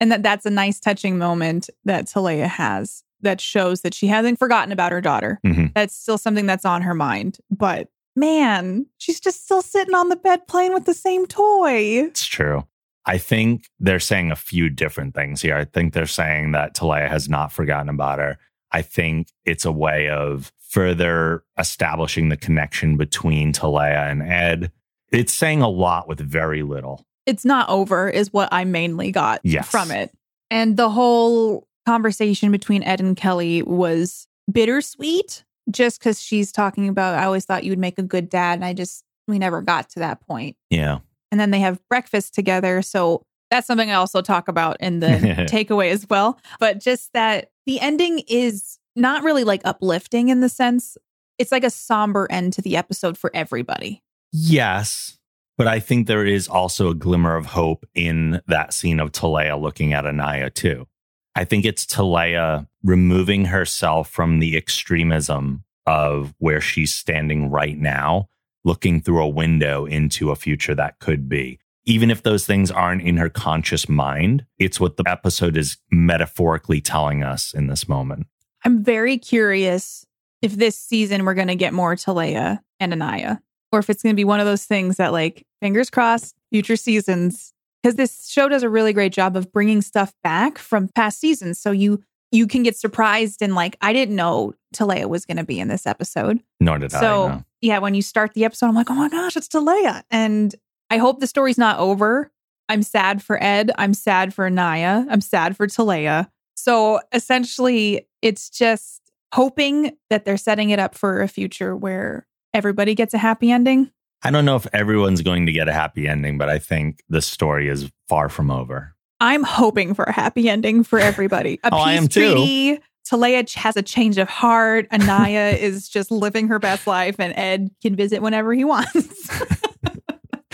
and that that's a nice touching moment that Teleya has that shows that she hasn't forgotten about her daughter. Mhm. That's still something that's on her mind. But man, she's just still sitting on the bed playing with the same toy. It's true. I think they're saying a few different things here. I think they're saying that Teleya has not forgotten about her. I think it's a way of further establishing the connection between Teleya and Ed. It's saying a lot with very little. It's not over, is what I mainly got Yes. from it. And the whole conversation between Ed and Kelly was bittersweet just because she's talking about, I always thought you would make a good dad. And I just, we never got to that point. Yeah. And then they have breakfast together. So that's something I also talk about in the takeaway as well. But just that the ending is not really like uplifting in the sense, it's like a somber end to the episode for everybody. Yes. But I think there is also a glimmer of hope in that scene of Teleya looking at Anaya too. I think it's Teleya removing herself from the extremism of where she's standing right now, looking through a window into a future that could be. Even if those things aren't in her conscious mind, it's what the episode is metaphorically telling us in this moment. I'm very curious if this season we're going to get more Teleya and Anaya, or if it's going to be one of those things that, like, fingers crossed, future seasons, because this show does a really great job of bringing stuff back from past seasons. So you you can get surprised and like, I didn't know Teleya was going to be in this episode. Nor did So I know. yeah, when you start the episode, I'm like, oh my gosh, it's Teleya, and I hope the story's not over. I'm sad for Ed. I'm sad for Naya. I'm sad for Teleya. So essentially, it's just hoping that they're setting it up for a future where everybody gets a happy ending. I don't know if everyone's going to get a happy ending, but I think the story is far from over. I'm hoping for a happy ending for everybody. A Oh, I am peace too. treaty. Teleya has a change of heart. Anaya is just living her best life, and Ed can visit whenever he wants.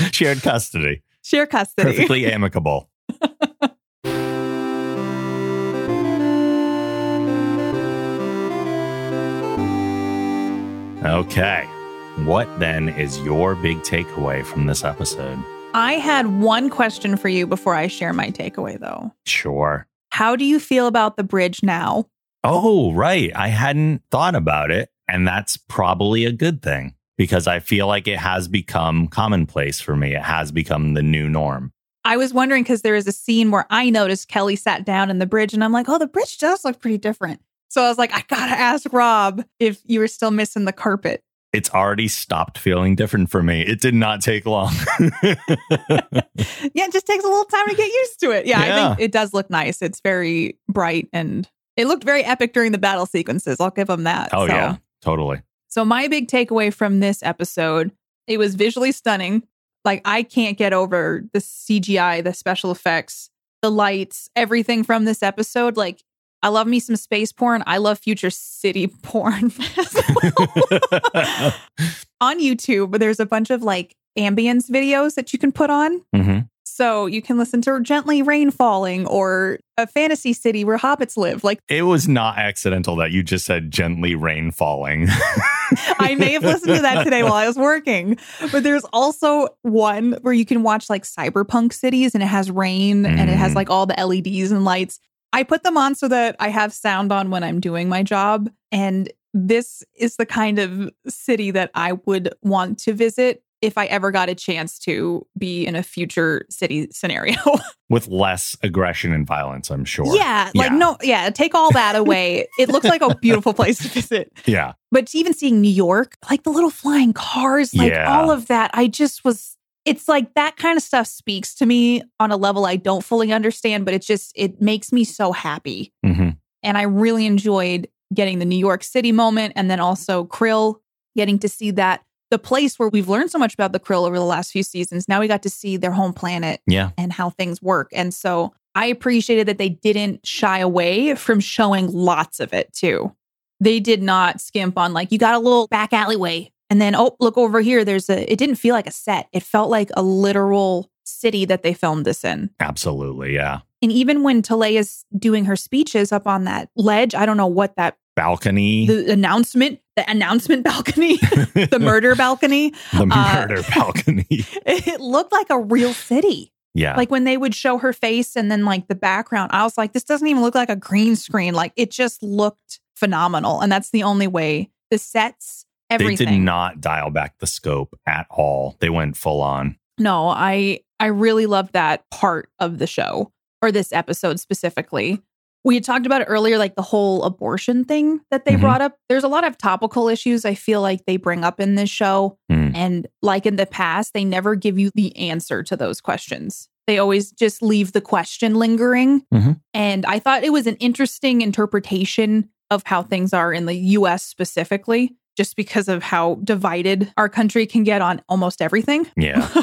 Shared custody. Share custody. Perfectly amicable. Okay. What then is your big takeaway from this episode? I had one question for you before I share my takeaway, though. Sure. How do you feel about the bridge now? Oh, right. I hadn't thought about it. And that's probably a good thing because I feel like it has become commonplace for me. It has become the new norm. I was wondering because there is a scene where I noticed Kelly sat down in the bridge and I'm like, oh, the bridge does look pretty different. So I was like, I gotta ask Rob if you were still missing the carpet. It's already stopped feeling different for me. It did not take long. Yeah, it just takes a little time to get used to it. Yeah, I think it does look nice. It's very bright and it looked very epic during the battle sequences. I'll give them that. oh, So- yeah, totally. So my big takeaway from this episode, it was visually stunning. Like I can't get over the CGI, the special effects, the lights, everything from this episode. Like I love me some space porn. I love future city porn. on YouTube, there's a bunch of like ambience videos that you can put on. hmm So you can listen to gently rain falling or a fantasy city where hobbits live. Like It was not accidental that you just said gently rain falling. I may have listened to that today while I was working. But there's also one where you can watch like cyberpunk cities and it has rain and it has Mm. like all the LEDs and lights. I put them on so that I have sound on when I'm doing my job. And this is the kind of city that I would want to visit if I ever got a chance to be in a future city scenario. With less aggression and violence, I'm sure. yeah, like Yeah. no, yeah, take all that away. it looks like a beautiful place to visit. Yeah. But even seeing New York, like the little flying cars, like Yeah. all of that, I just was it's like that kind of stuff speaks to me on a level I don't fully understand, but it just it makes me so happy. hmm And I really enjoyed getting the New York City moment and then also Krill, getting to see that the place where we've learned so much about the Krill over the last few seasons. Now we got to see their home planet Yeah. and how things work. And so I appreciated that they didn't shy away from showing lots of it too. They did not skimp on like, you got a little back alleyway. And then, oh, look over here. There's a, it didn't feel like a set. It felt like a literal city that they filmed this in. Absolutely. Yeah. And even when Teleya is doing her speeches up on that ledge, I don't know what that, Balcony. the announcement, the announcement balcony, the murder balcony, The uh, murder balcony. it looked like a real city. Yeah. Like when they would show her face and then like the background, I was like, this doesn't even look like a green screen. Like it just looked phenomenal. And that's the only way the sets, they did not dial back the scope at all. They went full on. No, I I really loved that part of the show or this episode specifically. We had talked about it earlier, like the whole abortion thing that they Mhm. brought up. There's a lot of topical issues I feel like they bring up in this show. Mm. And like in the past, they never give you the answer to those questions. They always just leave the question lingering. Mhm. And I thought it was an interesting interpretation of how things are in the US specifically, just because of how divided our country can get on almost everything. Yeah.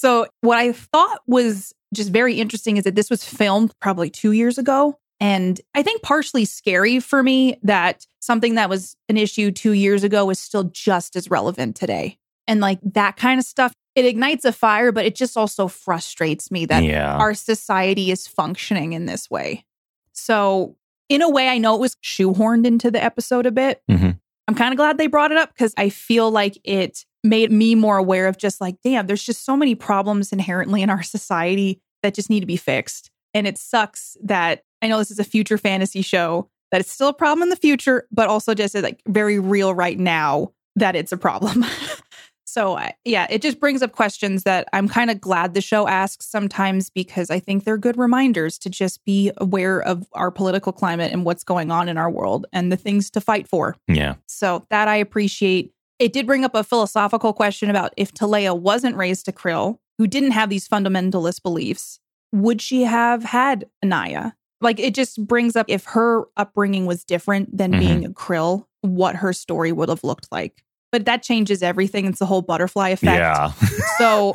So, what I thought was just very interesting is that this was filmed probably two years ago. And I think partially scary for me that something that was an issue two years ago is still just as relevant today. And like that kind of stuff, it ignites a fire, but it just also frustrates me that yeah. our society is functioning in this way. So, in a way, I know it was shoehorned into the episode a bit. Mhm. I'm kind of glad they brought it up because I feel like it made me more aware of just like, damn, there's just so many problems inherently in our society that just need to be fixed. And it sucks that I know this is a future fantasy show, that it's still a problem in the future, but also just like very real right now that it's a problem. So, yeah, it just brings up questions that I'm kind of glad the show asks sometimes because I think they're good reminders to just be aware of our political climate and what's going on in our world and the things to fight for. Yeah. So, that I appreciate. It did bring up a philosophical question about if Teleya wasn't raised a Krill, who didn't have these fundamentalist beliefs, would she have had Anaya? Like, it just brings up if her upbringing was different than Mhm. being a Krill, what her story would have looked like. But that changes everything. It's the whole butterfly effect. Yeah. So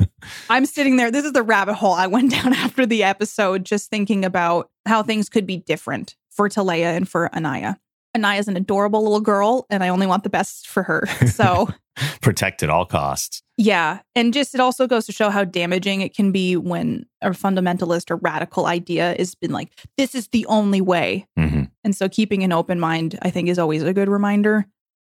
I'm sitting there. This is the rabbit hole I went down after the episode, just thinking about how things could be different for Teleya and for Anaya. Anaya's an adorable little girl, and I only want the best for her. So, Protect at all costs. yeah. And just it also goes to show how damaging it can be when a fundamentalist or radical idea has been like, this is the only way. hmm And so keeping an open mind, I think, is always a good reminder.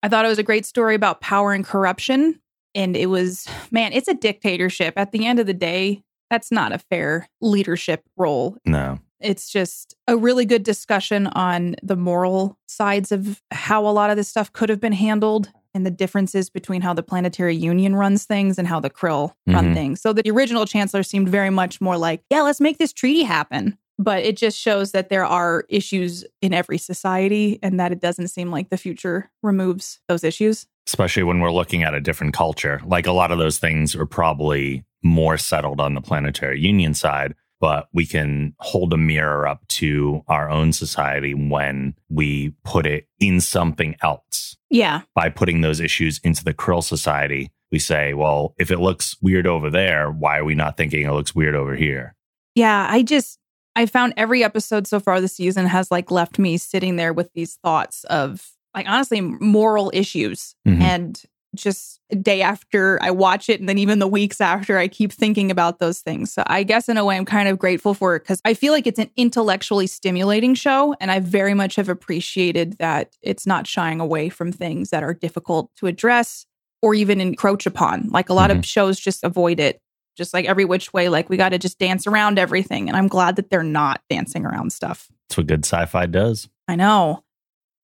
I thought it was a great story about power and corruption. And it was, man, it's a dictatorship. At the end of the day, that's not a fair leadership role. No. It's just a really good discussion on the moral sides of how a lot of this stuff could have been handled and the differences between how the Planetary Union runs things and how the Krill run Mhm. things. So the original chancellor seemed very much more like, yeah, let's make this treaty happen. But it just shows that there are issues in every society and that it doesn't seem like the future removes those issues. Especially when we're looking at a different culture. Like a lot of those things are probably more settled on the planetary union side, but we can hold a mirror up to our own society when we put it in something else. Yeah. By putting those issues into the Krill society, we say, well, if it looks weird over there, why are we not thinking it looks weird over here? Yeah, I just I found every episode so far this season has like left me sitting there with these thoughts of like honestly moral issues Mhm. and just day after I watch it and then even the weeks after I keep thinking about those things. So I guess in a way I'm kind of grateful for it cuz I feel like it's an intellectually stimulating show and I very much have appreciated that it's not shying away from things that are difficult to address or even encroach upon. Like a lot of shows just avoid it just like every which way like we got to just dance around everything and i'm glad that they're not dancing around stuff That's what good sci fi does. i know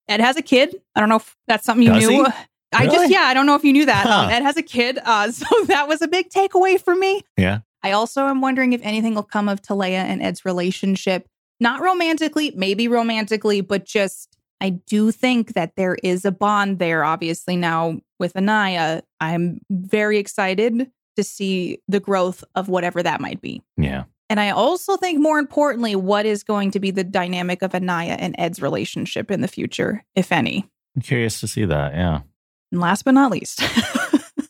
ed has a kid i don't know if that's something you Does knew he? I just, yeah, I don't know if you knew that. Huh. Ed has a kid. Uh, so that was a big takeaway for me. Yeah. I also am wondering if anything will come of Teleya and Ed's relationship. Not romantically, maybe romantically, but just I do think that there is a bond there, obviously, now with Anaya. I'm very excited to see the growth of whatever that might be. Yeah. And I also think, more importantly, what is going to be the dynamic of Anaya and Ed's relationship in the future, if any. I'm curious to see that. Yeah. And last but not least,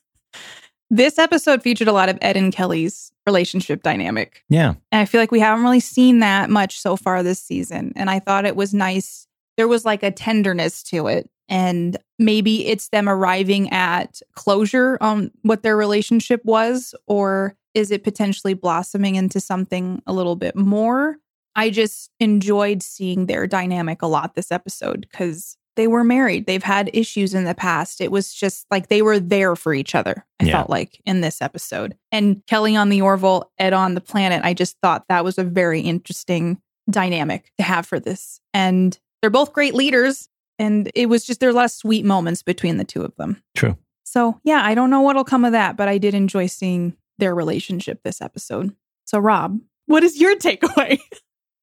this episode featured a lot of Ed and Kelly's relationship dynamic. Yeah. And I feel like we haven't really seen that much so far this season. And I thought it was nice. There was like a tenderness to it. And maybe it's them arriving at closure on what their relationship was, or is it potentially blossoming into something a little bit more? I just enjoyed seeing their dynamic a lot this episode because they were married. They've had issues in the past. It was just like they were there for each other, I Yeah. felt like in this episode. And Kelly on the Orville, Ed on the planet, I just thought that was a very interesting dynamic to have for this. And they're both great leaders. And it was just there are less sweet moments between the two of them. True. So, yeah, I don't know what'll come of that, but I did enjoy seeing their relationship this episode. So, Rob, what is your takeaway?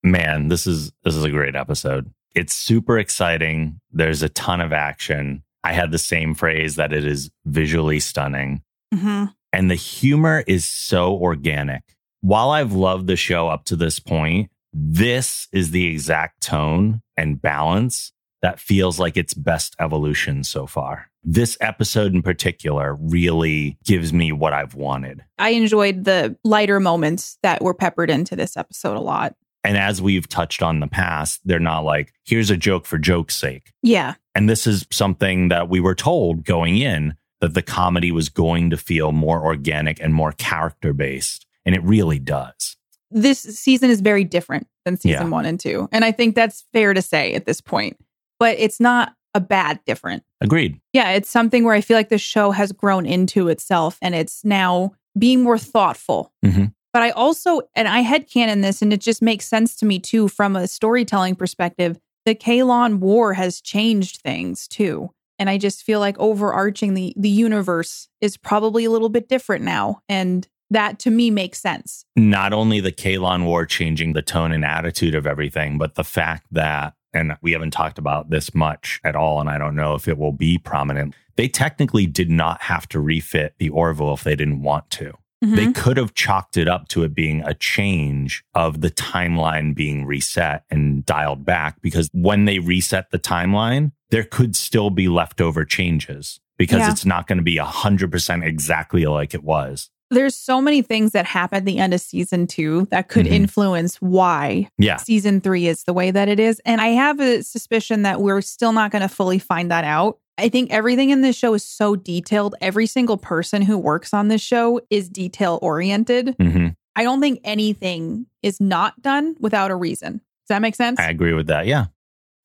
Man, this is this is a great episode. It's super exciting. There's a ton of action. I had the same phrase that it is visually stunning. Mm-hmm. And the humor is so organic. While I've loved the show up to this point, this is the exact tone and balance that feels like its best evolution so far. This episode in particular really gives me what I've wanted. I enjoyed the lighter moments that were peppered into this episode a lot. And as we've touched on in the past, they're not like, here's a joke for joke's sake. Yeah. And this is something that we were told going in that the comedy was going to feel more organic and more character based. And it really does. This season is very different than season Yeah. one and two. And I think that's fair to say at this point, but it's not a bad different. Agreed. Yeah. It's something where I feel like the show has grown into itself and it's now being more thoughtful. Mhm. But I also, and I headcanon this, and it just makes sense to me too from a storytelling perspective. The Kaylon War has changed things too. And I just feel like overarching the the universe is probably a little bit different now. And that to me makes sense. Not only the Kaylon War changing the tone and attitude of everything, but the fact that, and we haven't talked about this much at all, and I don't know if it will be prominent, they technically did not have to refit the Orville if they didn't want to. Mm-hmm. They could have chalked it up to it being a change of the timeline being reset and dialed back because when they reset the timeline, there could still be leftover changes because Yeah. it's not going to be 100% exactly like it was. There's so many things that happen at the end of season two that could Mhm. influence why Yeah. season three is the way that it is. And I have a suspicion that we're still not going to fully find that out. I think everything in this show is so detailed. Every single person who works on this show is detail oriented. hmm I don't think anything is not done without a reason. Does that make sense? I agree with that. Yeah.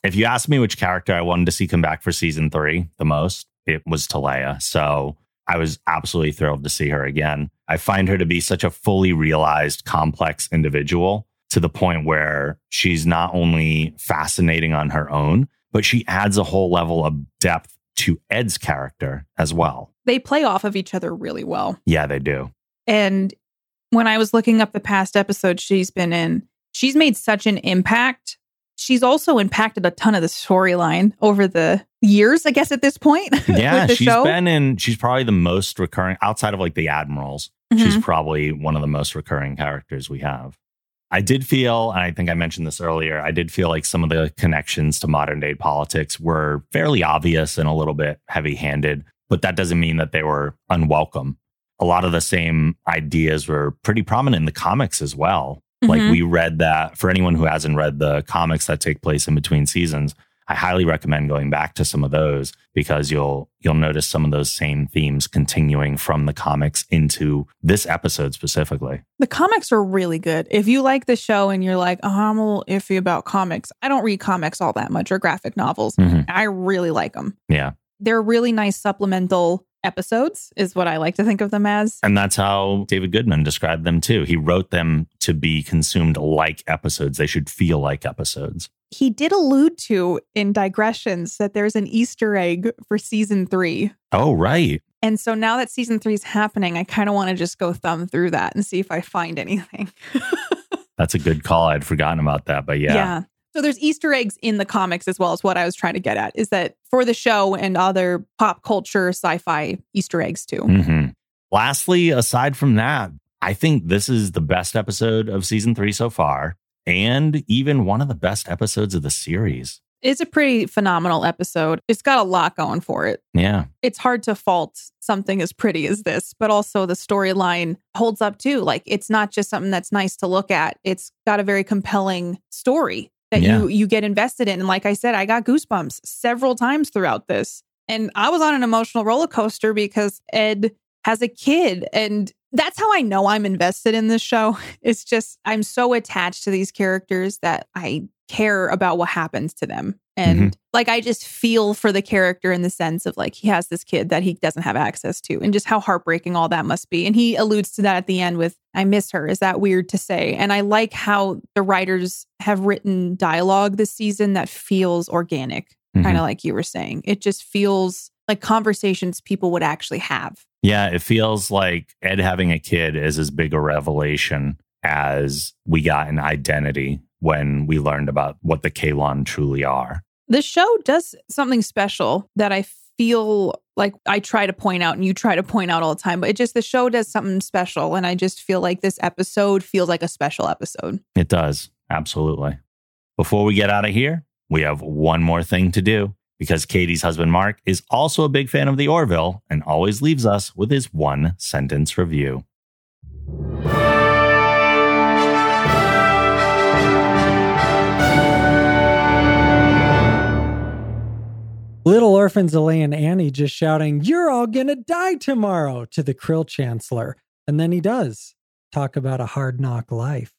If you asked me which character I wanted to see come back for season three the most, it was Teleya. So I was absolutely thrilled to see her again. I find her to be such a fully realized, complex individual to the point where she's not only fascinating on her own, but she adds a whole level of depth to Ed's character as well. they play off of each other really well. Yeah, they do. And when I was looking up the past episodes she's been in, she's made such an impact. She's also impacted a ton of the storyline over the years, I guess, at this point. Yeah, she's show. been in, she's probably the most recurring outside of like the Admirals. She's Mhm. probably one of the most recurring characters we have. I did feel, and I think I mentioned this earlier, I did feel like some of the connections to modern day politics were fairly obvious and a little bit heavy handed, but that doesn't mean that they were unwelcome. A lot of the same ideas were pretty prominent in the comics as well. Like Mhm. we read that for anyone who hasn't read the comics that take place in between seasons, I highly recommend going back to some of those because you'll you'll notice some of those same themes continuing from the comics into this episode specifically. the comics are really good. If you like the show and you're like, oh, I'm a little iffy about comics, I don't read comics all that much or graphic novels. Mhm. I really like them. Yeah. They're really nice supplemental episodes, is what I like to think of them as. And that's how David Goodman described them too. He wrote them to be consumed like episodes. They should feel like episodes. he did allude to in digressions that there's an Easter egg for season three. Oh, right. And so now that season three is happening, I kind of want to just go thumb through that and see if I find anything. That's a good call. I'd forgotten about that, but yeah. yeah. So there's Easter eggs in the comics as well as what I was trying to get at is that for the show and other pop culture sci-fi Easter eggs too. hmm Lastly, aside from that, I think this is the best episode of season three so far, and even one of the best episodes of the series. It's a pretty phenomenal episode. It's got a lot going for it. Yeah. It's hard to fault something as pretty as this, but also the storyline holds up too. Like it's not just something that's nice to look at. It's got a very compelling story that Yeah. you you get invested in. And like I said, I got goosebumps several times throughout this. And I was on an emotional roller coaster because Ed has a kid and that's how I know I'm invested in this show. It's just I'm so attached to these characters that I care about what happens to them. And like I just feel for the character in the sense of like he has this kid that he doesn't have access to and just how heartbreaking all that must be. And he alludes to that at the end with I miss her. Is that weird to say? And I like how the writers have written dialogue this season that feels organic, kind Mhm. of like you were saying. It just feels like conversations people would actually have. Yeah, it feels like Ed having a kid is as big a revelation as we got an identity when we learned about what the Kaylon truly are. The show does something special that I feel like I try to point out and you try to point out all the time, but it just the show does something special. And I just feel like this episode feels like a special episode. It does. Absolutely. Before we get out of here, we have one more thing to do because Katie's husband, Mark, is also a big fan of the Orville and always leaves us with his one sentence review. Little orphans Elaine and Annie just shouting, You're all gonna die tomorrow to the Krill Chancellor. And then he does. Talk about a hard knock life.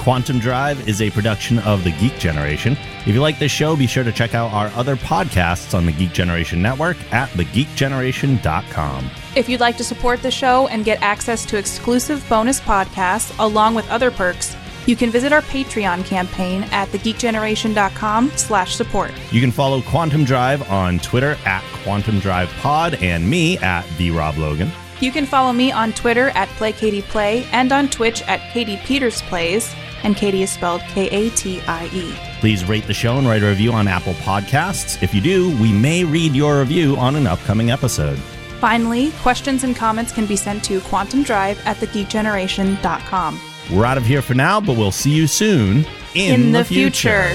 Quantum Drive is a production of the Geek Generation. If you like this show, be sure to check out our other podcasts on the Geek Generation Network at thegeekgeneration.com. If you'd like to support the show and get access to exclusive bonus podcasts along with other perks, you can visit our Patreon campaign at thegeekgeneration.com slash support. You can follow Quantum Drive on Twitter at Quantum Drive Pod and me at the Rob Logan. You can follow me on Twitter at PlayKatiePlay and on Twitch at Katie Peters Plays, and Katie is spelled K-A-T-I-E. Please rate the show and write a review on Apple Podcasts. If you do, we may read your review on an upcoming episode. Finally, questions and comments can be sent to quantumdrive at thegeekgeneration.com. We're out of here for now, but we'll see you soon in, In the future.